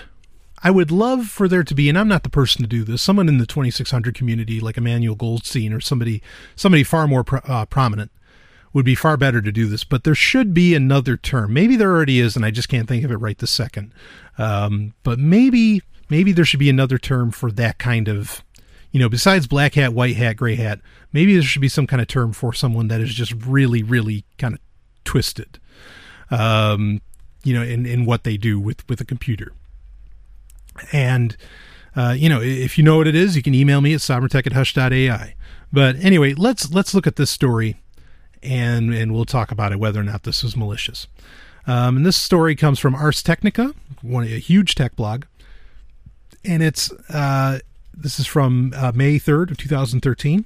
I would love for there to be, and I'm not the person to do this, someone in the 2600 community like Emmanuel Goldstein or somebody, somebody far more pro, uh, prominent would be far better to do this. But there should be another term. Maybe there already is, and I just can't think of it right this second. Um, but maybe, maybe there should be another term for that kind of, you know, besides black hat, white hat, gray hat. Maybe there should be some kind of term for someone that is just really, really kind of twisted. Um, you know, in, in what they do with, with a computer. And, uh, you know, if you know what it is, you can email me at sovryntech at hush.ai. But anyway, let's let's look at this story and and we'll talk about it whether or not this was malicious. Um, and this story comes from Ars Technica, one a huge tech blog, and it's uh, this is from uh, May third of two thousand thirteen,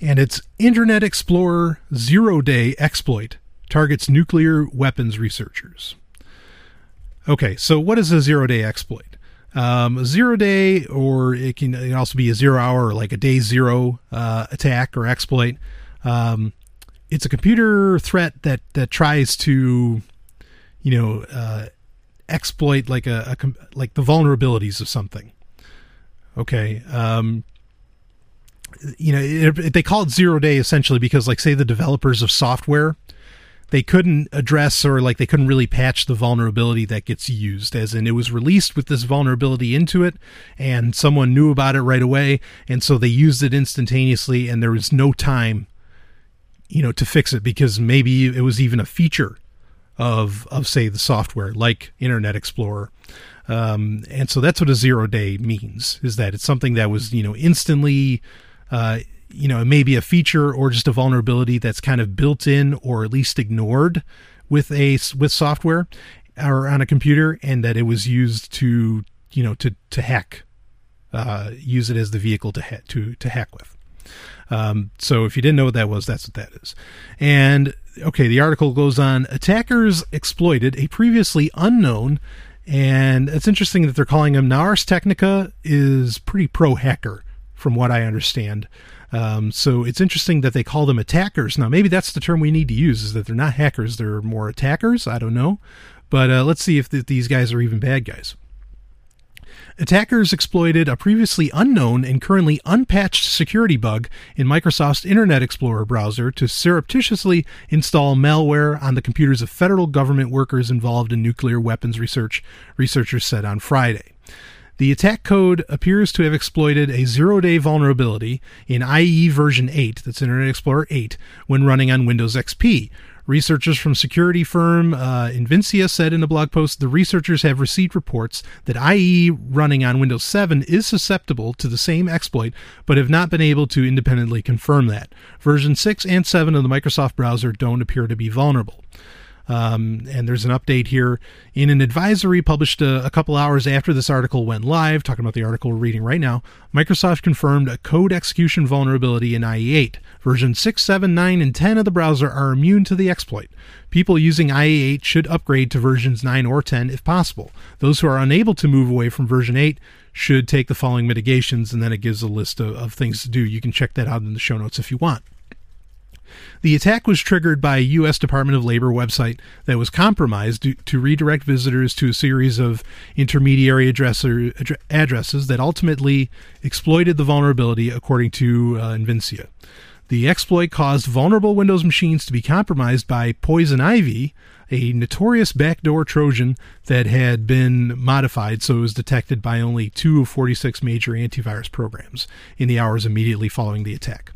and it's Internet Explorer zero day exploit targets nuclear weapons researchers. Okay, so what is a zero day exploit? Um, a zero day, or it can, it can also be a zero hour, or like a day zero uh, attack or exploit. Um, it's a computer threat that that tries to, you know, uh, exploit like a, a like the vulnerabilities of something. Okay, um, you know, it, it, they call it zero day essentially because, like, say the developers of software they couldn't address or like they couldn't really patch the vulnerability that gets used as in it was released with this vulnerability into it and someone knew about it right away and so they used it instantaneously and there was no time you know to fix it because maybe it was even a feature of of say the software like internet explorer um, and so that's what a zero day means is that it's something that was you know instantly uh, you know, it may be a feature or just a vulnerability that's kind of built in or at least ignored with a with software or on a computer, and that it was used to you know to to hack, uh, use it as the vehicle to ha- to to hack with. Um, so if you didn't know what that was, that's what that is. And okay, the article goes on. Attackers exploited a previously unknown, and it's interesting that they're calling him now. Ars Technica is pretty pro hacker, from what I understand. Um, so it's interesting that they call them attackers. Now, maybe that's the term we need to use: is that they're not hackers; they're more attackers. I don't know, but uh, let's see if th- these guys are even bad guys. Attackers exploited a previously unknown and currently unpatched security bug in Microsoft's Internet Explorer browser to surreptitiously install malware on the computers of federal government workers involved in nuclear weapons research, researchers said on Friday. The attack code appears to have exploited a zero day vulnerability in IE version 8, that's Internet Explorer 8, when running on Windows XP, Researchers from security firm uh, Invincea said in a blog post the researchers have received reports that IE running on Windows 7 is susceptible to the same exploit, but have not been able to independently confirm that. Version 6 and 7 of the Microsoft browser don't appear to be vulnerable. Um, and there's an update here in an advisory published a, a, couple hours after this article went live, talking about the article we're reading right now. Microsoft confirmed a code execution vulnerability in IE8. Version 6, 7, 9, and 10 of the browser are immune to the exploit. People using IE8 should upgrade to versions 9 or 10 if possible. Those who are unable to move away from version 8 should take the following mitigations, and then it gives a list of, of things to do. You can check that out in the show notes if you want. The attack was triggered by a U.S. Department of Labor website that was compromised to redirect visitors to a series of intermediary addresser, addresses that ultimately exploited the vulnerability, according to uh, Invincea. The exploit caused vulnerable Windows machines to be compromised by Poison Ivy, a notorious backdoor Trojan that had been modified so it was detected by only two of 46 major antivirus programs in the hours immediately following the attack.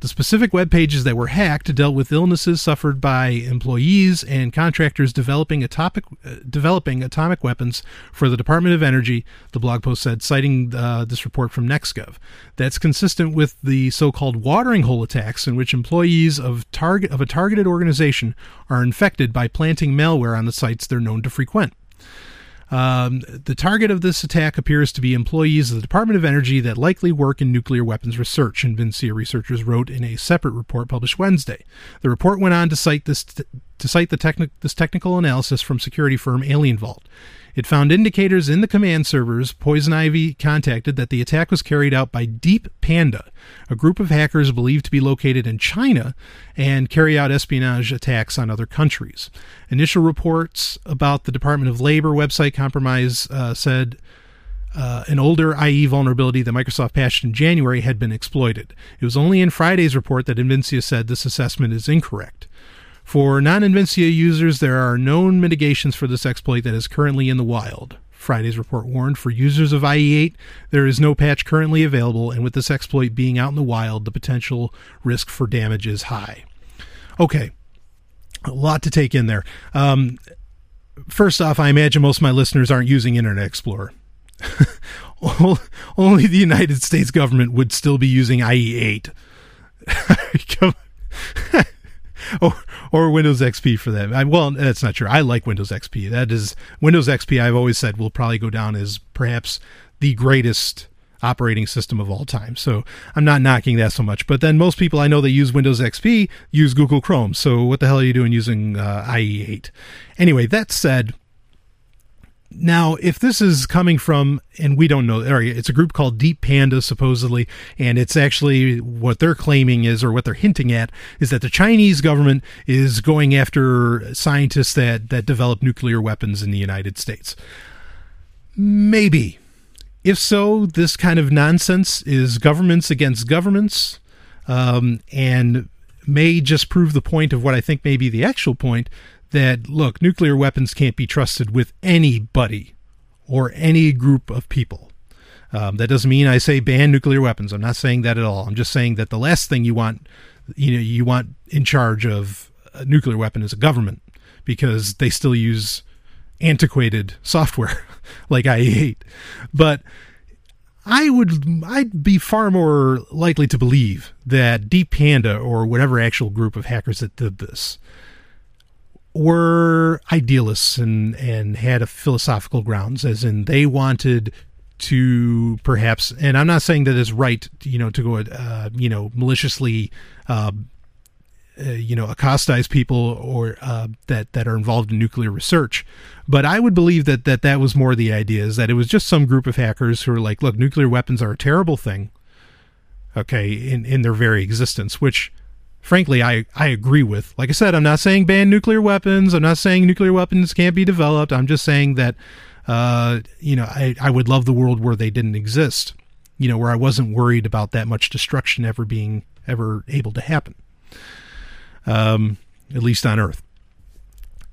The specific web pages that were hacked dealt with illnesses suffered by employees and contractors developing atomic, uh, developing atomic weapons for the Department of Energy, the blog post said, citing uh, this report from NextGov. That's consistent with the so called watering hole attacks, in which employees of, target, of a targeted organization are infected by planting malware on the sites they're known to frequent. Um, the target of this attack appears to be employees of the Department of Energy that likely work in nuclear weapons research, Invincea researchers wrote in a separate report published Wednesday. The report went on to cite this to cite the techni- this technical analysis from security firm AlienVault. It found indicators in the command servers Poison Ivy contacted that the attack was carried out by Deep Panda, a group of hackers believed to be located in China and carry out espionage attacks on other countries. Initial reports about the Department of Labor website compromise uh, said uh, an older IE vulnerability that Microsoft patched in January had been exploited. It was only in Friday's report that Invincea said this assessment is incorrect. For non Invincea users, there are known mitigations for this exploit that is currently in the wild. Friday's report warned for users of IE8, there is no patch currently available, and with this exploit being out in the wild, the potential risk for damage is high. Okay, a lot to take in there. Um, first off, I imagine most of my listeners aren't using Internet Explorer. <laughs> Only the United States government would still be using IE8. <laughs> or, <laughs> or Windows XP for that. I, well, that's not true. I like Windows XP. That is Windows XP. I've always said will probably go down as perhaps the greatest operating system of all time. So I'm not knocking that so much. But then most people I know that use Windows XP use Google Chrome. So what the hell are you doing using uh, IE8? Anyway, that said, now, if this is coming from, and we don't know, it's a group called Deep Panda, supposedly, and it's actually what they're claiming is, or what they're hinting at, is that the Chinese government is going after scientists that, that develop nuclear weapons in the United States. Maybe. If so, this kind of nonsense is governments against governments, um, and may just prove the point of what I think may be the actual point that look, nuclear weapons can't be trusted with anybody or any group of people. Um, that doesn't mean I say ban nuclear weapons. I'm not saying that at all. I'm just saying that the last thing you want, you know, you want in charge of a nuclear weapon is a government because they still use antiquated software <laughs> like IE8. But I would I'd be far more likely to believe that Deep Panda or whatever actual group of hackers that did this were idealists and and had a philosophical grounds, as in they wanted to perhaps, and I'm not saying that it's right, you know, to go, uh, you know, maliciously. Uh, uh, you know, accostize people or uh, that that are involved in nuclear research, but I would believe that that that was more the idea is that it was just some group of hackers who are like, look, nuclear weapons are a terrible thing. Okay, in in their very existence, which frankly I I agree with. Like I said, I'm not saying ban nuclear weapons. I'm not saying nuclear weapons can't be developed. I'm just saying that uh, you know I I would love the world where they didn't exist. You know, where I wasn't worried about that much destruction ever being ever able to happen um, at least on Earth.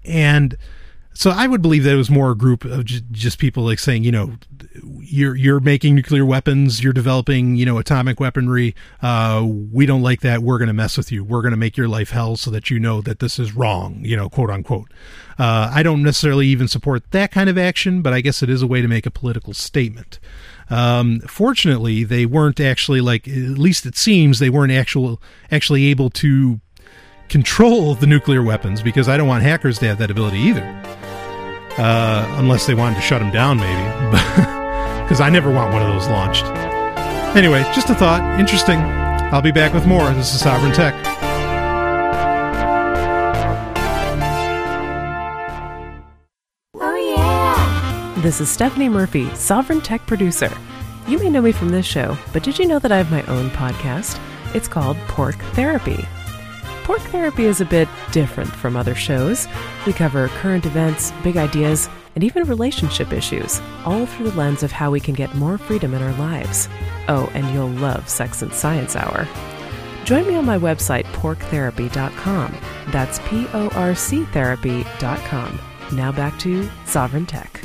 And so I would believe that it was more a group of just, just people like saying, you know, you're you're making nuclear weapons, you're developing, you know, atomic weaponry. Uh, we don't like that. We're going to mess with you. We're going to make your life hell so that you know that this is wrong, you know, quote unquote. Uh, I don't necessarily even support that kind of action, but I guess it is a way to make a political statement. Um, fortunately, they weren't actually like, at least it seems they weren't actual actually able to control the nuclear weapons because I don't want hackers to have that ability either. Uh, unless they wanted to shut them down, maybe. <laughs> Because I never want one of those launched. Anyway, just a thought. Interesting. I'll be back with more. This is Sovryn Tech. Oh, yeah. This is Stephanie Murphy, Sovryn Tech Producer. You may know me from this show, but did you know that I have my own podcast? It's called Porc Therapy. Porc Therapy is a bit different from other shows. We cover current events, big ideas, and even relationship issues, all through the lens of how we can get more freedom in our lives. Oh, and you'll love Sex and Science Hour. Join me on my website, porctherapy.com. That's P O R C therapy.com. Now back to Sovryn Tech.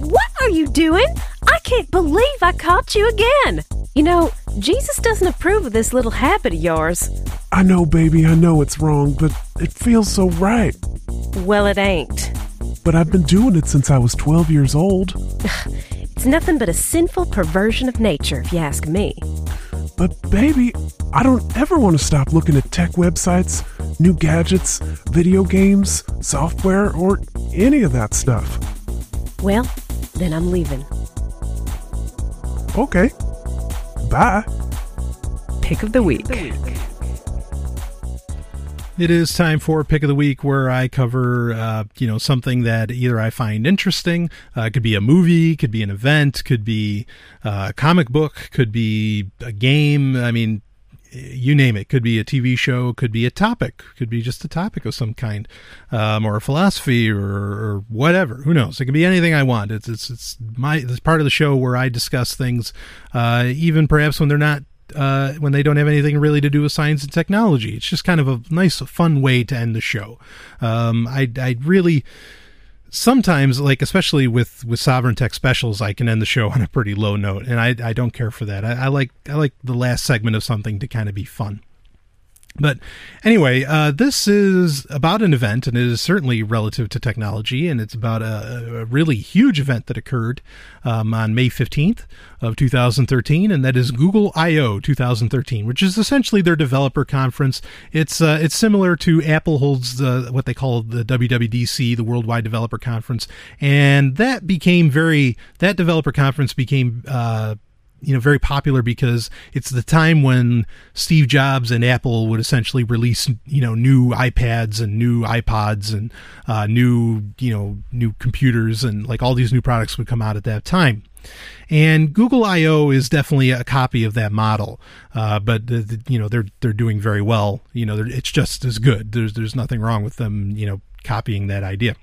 What are you doing? I can't believe I caught you again. You know, Jesus doesn't approve of this little habit of yours. I know, baby, I know it's wrong, but it feels so right. Well, it ain't. But I've been doing it since I was 12 years old. <sighs> It's nothing but a sinful perversion of nature, if you ask me. But, baby, I don't ever want to stop looking at tech websites, new gadgets, video games, software, or any of that stuff. Well, then I'm leaving. Okay. Bye. Pick of the week. It is time for pick of the week, where I cover, uh, you know, something that either I find interesting. Uh, it could be a movie, could be an event, could be uh, a comic book, could be a game. I mean, you name it. Could be a TV show, could be a topic, could be just a topic of some kind, um, or a philosophy, or, or, whatever. Who knows? It can be anything I want. It's it's it's my it's part of the show where I discuss things, uh, even perhaps when they're not uh, when they don't have anything really to do with science and technology. It's just kind of a nice, fun way to end the show. Um, I, I really sometimes like especially with with sovryn tech specials i can end the show <laughs> on a pretty low note and i i don't care for that I, I like i like the last segment of something to kind of be fun but anyway, uh, this is about an event, and it is certainly relative to technology, and it's about a, a really huge event that occurred um, on May 15th of 2013, and that is Google I/O 2013, which is essentially their developer conference. It's uh, it's similar to Apple holds the, what they call the WWDC, the Worldwide Developer Conference, and that became very that developer conference became uh, you know very popular because it's the time when Steve Jobs and Apple would essentially release you know new iPads and new iPods and uh, new you know new computers and like all these new products would come out at that time. And Google I/O is definitely a copy of that model, uh, but the, the, you know they're they're doing very well. You know it's just as good. There's there's nothing wrong with them. You know copying that idea.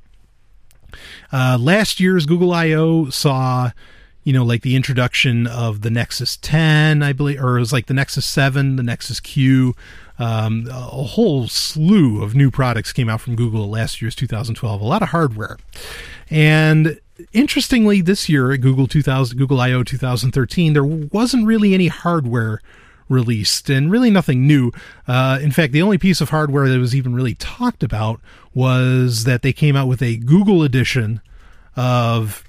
Uh, last year's Google I/O saw you know, like the introduction of the Nexus 10, I believe, or it was like the Nexus 7, the Nexus Q. Um, a whole slew of new products came out from Google last year's 2012. A lot of hardware, and interestingly, this year at Google 2000, Google I/O 2013, there wasn't really any hardware released, and really nothing new. Uh, in fact, the only piece of hardware that was even really talked about was that they came out with a Google edition of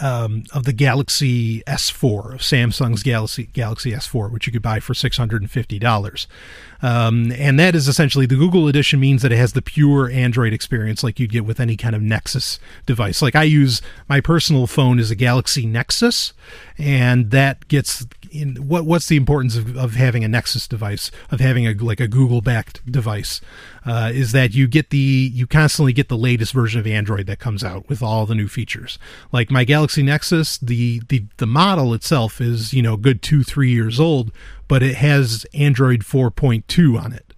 um, of the Galaxy S4 of Samsung's Galaxy Galaxy S4, which you could buy for six hundred and fifty dollars. Um, and that is essentially the Google edition means that it has the pure Android experience like you'd get with any kind of Nexus device. Like I use my personal phone is a Galaxy Nexus, and that gets in what what's the importance of, of having a Nexus device of having a like a Google backed device uh, is that you get the you constantly get the latest version of Android that comes out with all the new features. Like my Galaxy Nexus, the the the model itself is you know good two three years old, but it has Android 4.2 on it,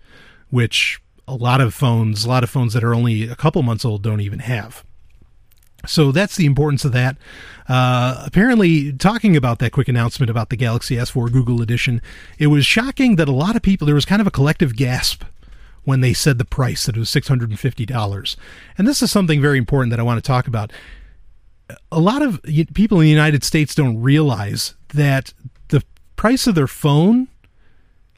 which a lot of phones, a lot of phones that are only a couple months old don't even have. So that's the importance of that. Uh, apparently, talking about that quick announcement about the Galaxy S4 Google Edition, it was shocking that a lot of people, there was kind of a collective gasp when they said the price, that it was $650. And this is something very important that I want to talk about. A lot of people in the United States don't realize that price of their phone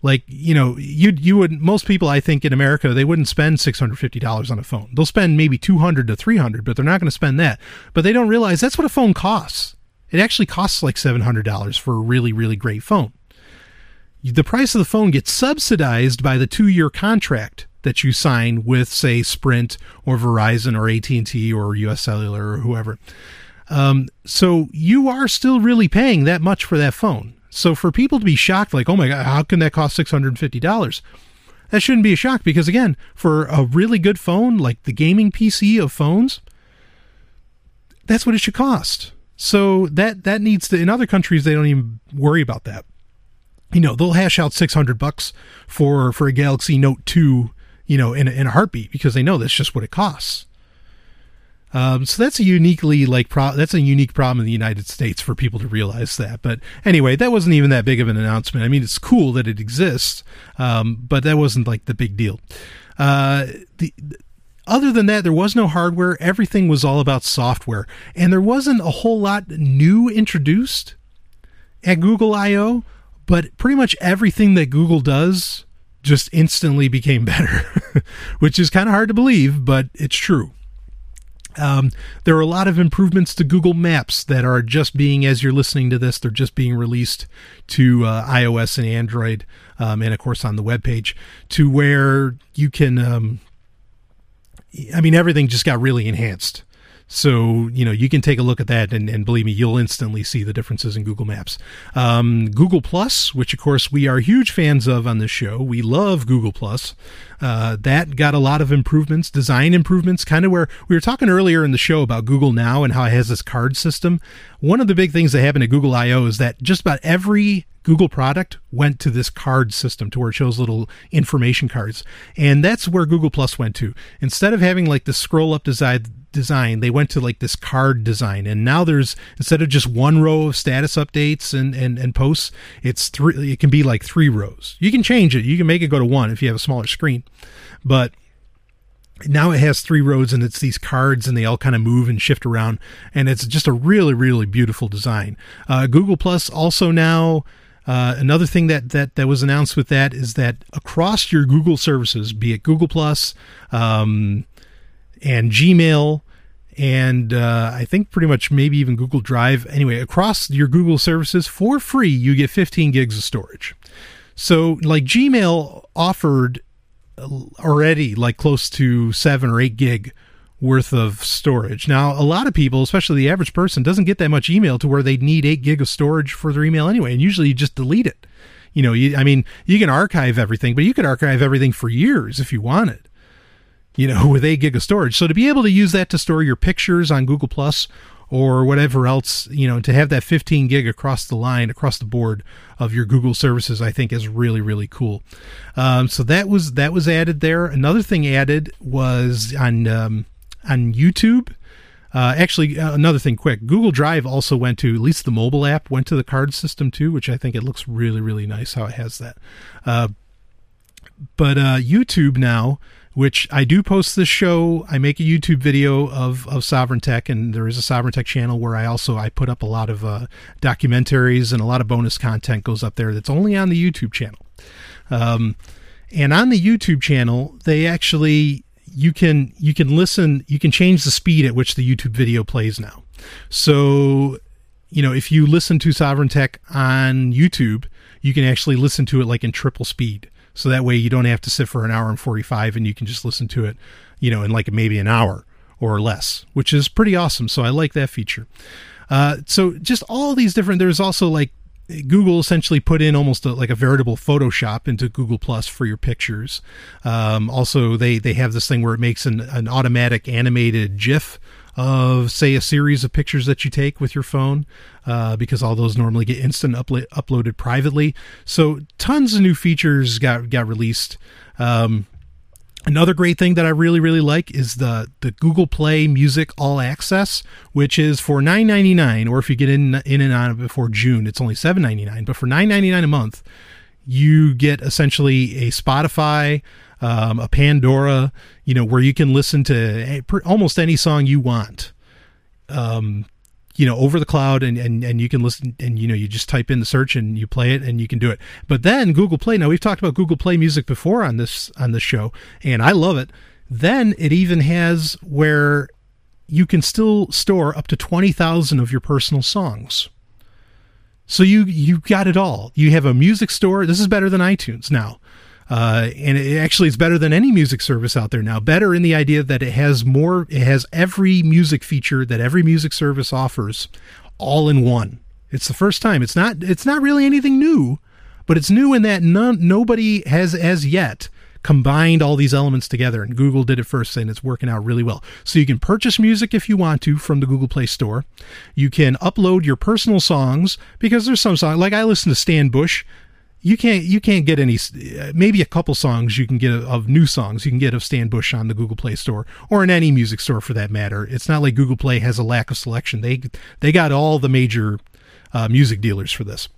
like you know you you would most people i think in america they wouldn't spend $650 on a phone. They'll spend maybe 200 to 300 but they're not going to spend that. But they don't realize that's what a phone costs. It actually costs like $700 for a really really great phone. The price of the phone gets subsidized by the two year contract that you sign with say sprint or verizon or at&t or us cellular or whoever. Um, so you are still really paying that much for that phone so for people to be shocked, like, oh my God, how can that cost $650? That shouldn't be a shock because, again, for a really good phone, like the gaming PC of phones, that's what it should cost. So that that needs to in other countries they don't even worry about that. You know, they'll hash out 600 bucks for for a Galaxy Note 2, you know, in in a heartbeat because they know that's just what it costs. Um, so that's a uniquely like pro- that's a unique problem in the United States for people to realize that. But anyway, that wasn't even that big of an announcement. I mean, it's cool that it exists, um, but that wasn't like the big deal. Uh, the other than that, there was no hardware. Everything was all about software, and there wasn't a whole lot new introduced at Google I/O. But pretty much everything that Google does just instantly became <laughs> better, which is kind of hard to believe, but it's true. Um, there are a lot of improvements to Google Maps that are just being, as you're listening to this, they're just being released to uh, iOS and Android, um, and of course on the web page, to where you can. Um, I mean, everything just got really enhanced. So, you know, you can take a look at that and, and believe me, you'll instantly see the differences in Google Maps. Um, Google Plus, which of course we are huge fans of on this show. We love Google Plus. Uh, that got a lot of improvements, design improvements, kind of where we were talking earlier in the show about Google Now and how it has this card system. One of the big things that happened at Google I/O is that just about every Google product went to this card system to where it shows little information cards. And that's where Google Plus went to. Instead of having like the scroll up design, design, they went to like this card design. And now there's, instead of just one row of status updates and, and, and posts, it's three, it can be like three rows. You can change it. You can make it go to one if you have a smaller screen. But now it has three rows and it's these cards and they all kind of move and shift around and it's just a really really beautiful design uh, google plus also now uh, another thing that, that that was announced with that is that across your Google services, be it Google Plus um, and Gmail, and uh, I think pretty much maybe even Google Drive. Anyway, across your Google services for free, you get 15 gigs of storage. So, like Gmail offered already like close to seven or eight gig worth of storage. Now, a lot of people, especially the average person, doesn't get that much email to where they need eight gig of storage for their email anyway. And usually you just delete it. You know, you, I mean, you can archive everything, but you could archive everything for years if you wanted. You know, <laughs> with eight gig of storage. So to be able to use that to store your pictures on Google Plus or whatever else, you know, to have that 15 gig across the line, across the board of your Google services, I think is really, really cool. Um, so that was that was added there. Another thing added was on um, on YouTube. Uh, actually, uh, another thing quick Google Drive also went to, at least the mobile app, went to the card system too, which I think it looks really, really nice how it has that. Uh, but uh, YouTube now, which I do post this show, I make a YouTube video of, of Sovryn Tech, and there is a Sovryn Tech channel where I also I put up a lot of uh, documentaries and a lot of bonus content goes up there that's only on the YouTube channel. Um, and on the YouTube channel, they actually you can you can listen you can change the speed at which the YouTube video plays now. So, you know, if you listen to Sovryn Tech on YouTube, you can actually listen to it like in triple speed. So that way you don't have to sit for an hour and 45 and you can just listen to it, you know, in like maybe an hour or less, which is pretty awesome. So I like that feature. Uh, so just all these different, there's also like Google essentially put in almost a, like a veritable Photoshop into Google Plus for your pictures. Um, also, they they have this thing where it makes an, an automatic animated GIF of say a series of pictures that you take with your phone uh, because all those normally get instant upla- uploaded privately. So tons of new features got got released. Um, Another great thing that I really really like is the the Google Play Music All Access, which is for nine ninety nine, or if you get in in and out before June, it's only seven ninety nine. But for nine ninety nine a month, you get essentially a Spotify, um, a Pandora, you know, where you can listen to almost any song you want. Um, you know over the cloud and, and and you can listen and you know you just type in the search and you play it and you can do it. But then google play now we've talked about google play music before on this on this show and i love it. Then it even has where you can still store up to 20,000 of your personal songs. So you you got it all. You have a music store. This is better than itunes now uh, and it actually is better than any music service out there now. Better in the idea that it has more, it has every music feature that every music service offers, all in one. It's the first time. It's not. It's not really anything new, but it's new in that none, nobody has as yet combined all these elements together. And Google did it first, and it's working out really well. So you can purchase music if you want to from the Google Play Store. You can upload your personal songs because there's some songs like I listen to Stan Bush you can't you can't get any maybe a couple songs you can get of new songs you can get of Stan Bush on the Google Play Store or in any music store for that matter. It's not like Google Play has a lack of selection. They they got all the major uh, music dealers for this.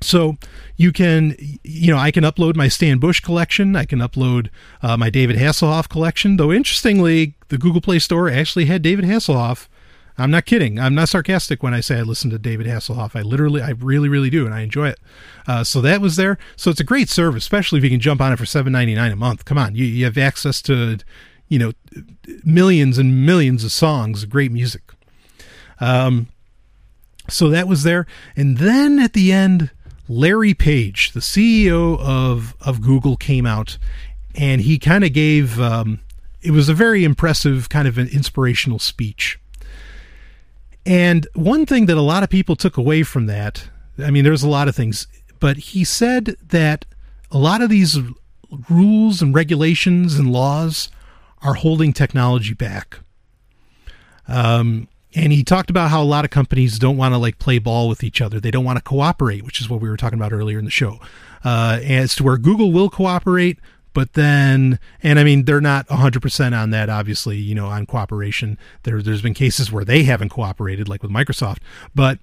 So you can, you know, I can upload my Stan Bush collection. I can upload uh, my David Hasselhoff collection. Though interestingly, the Google Play Store actually had David Hasselhoff I'm not kidding. I'm not sarcastic when I say I listen to David Hasselhoff. I literally, I really, really do, and I enjoy it. Uh, so that was there. So it's a great service, especially if you can jump on it for seven ninety nine a month. Come on, you, you have access to, you know, millions and millions of songs, great music. Um, so that was there, and then at the end, Larry Page, the CEO of of Google, came out, and he kind of gave. Um, it was a very impressive kind of an inspirational speech and one thing that a lot of people took away from that, I mean, there's a lot of things, but he said that a lot of these rules and regulations and laws are holding technology back. Um, and he talked about how a lot of companies don't want to like play ball with each other. They don't want to cooperate, which is what we were talking about earlier in the show. Uh, as to where Google will cooperate, but then and i mean they're not 100% on that obviously you know on cooperation. There there's been cases where they haven't cooperated like with microsoft. But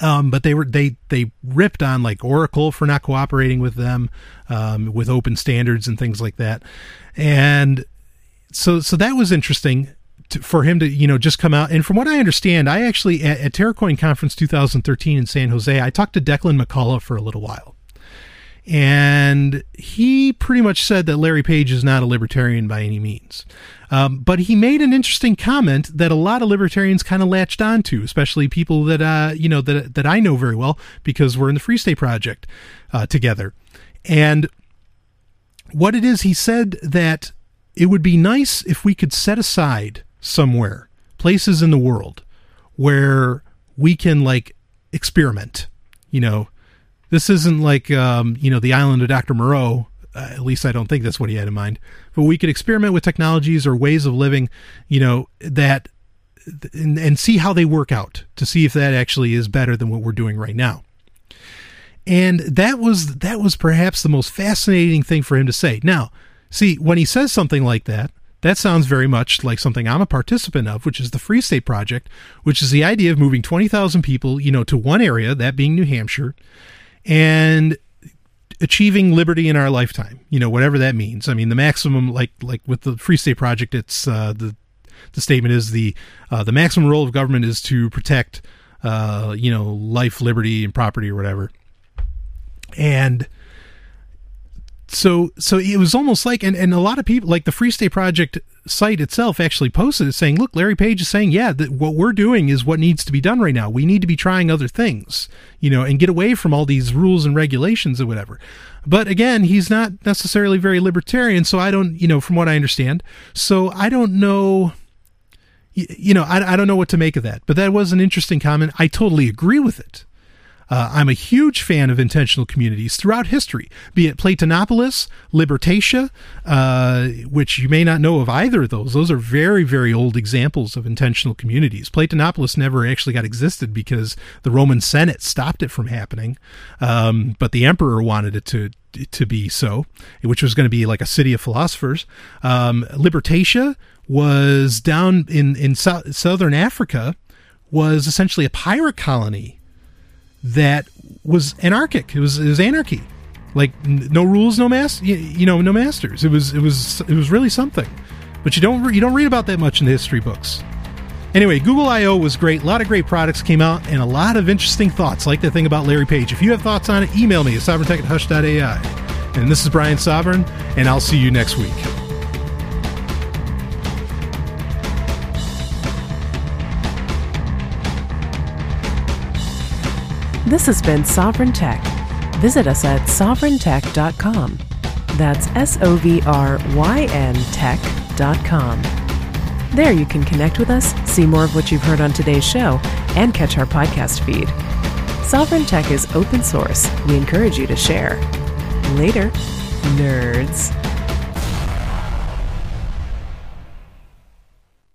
um, but they were they they ripped on like Oracle for not cooperating with them um, with open standards and things like that, and so so that was interesting to, for him to you know just come out. And from what I understand, I actually at, at TerraCoin Conference 2013 in San Jose, I talked to Declan McCullagh for a little while, and he pretty much said that Larry Page is not a libertarian by any means. Um, but he made an interesting comment that a lot of libertarians kind of latched onto, especially people that uh, you know that that I know very well because we're in the Free State Project uh, together. And what it is, he said that it would be nice if we could set aside somewhere places in the world where we can like experiment. You know, this isn't like um, you know the island of Dr. Moreau. Uh, at least I don't think that's what he had in mind. But we could experiment with technologies or ways of living, you know, that and, and see how they work out to see if that actually is better than what we're doing right now. And that was that was perhaps the most fascinating thing for him to say. Now, see, when he says something like that, that sounds very much like something I'm a participant of, which is the Free State Project, which is the idea of moving 20,000 people, you know, to one area, that being New Hampshire, and achieving liberty in our lifetime you know whatever that means. I mean the maximum like like with the free state project it's uh, the the statement is the uh, the maximum role of government is to protect uh, you know life liberty and property or whatever. And so so it was almost like and, and a lot of people like the free state project site itself actually posted it saying look larry page is saying yeah that what we're doing is what needs to be done right now. We need to be trying other things you know and get away from all these rules and regulations or whatever. But again he's not necessarily very libertarian so i don't you know from what i understand. So i don't know you know I, I don't know what to make of that but that was an interesting comment. I totally agree with it uh, I'm a huge fan of intentional communities throughout history, be it Platonopolis, Libertatia, uh, which you may not know of either of those. Those are very, very old examples of intentional communities. Platonopolis never actually got existed because the Roman Senate stopped it from happening, um, but the emperor wanted it to to be so, which was going to be like a city of philosophers. Um, Libertatia was down in in so- southern Africa, was essentially a pirate colony that was anarchic. It was it was anarchy, like n- no rules, no mas, you, you, know, no masters. It was it was it was really something. But you don't re- you don't read about that much in the history books. Anyway, Google I/O was great. A lot of great products came out, and a lot of interesting thoughts, like the thing about Larry Page. If you have thoughts on it, email me at sovryntech at hush.ai. And this is Brian Sovryn, and I'll see you next week. This has been Sovryn Tech. Visit us at sovryntech.com. That's S O V R Y N tech.com. There you can connect with us, see more of what you've heard on today's show, and catch our podcast feed. Sovryn Tech is open source. We encourage you to share. Later, nerds.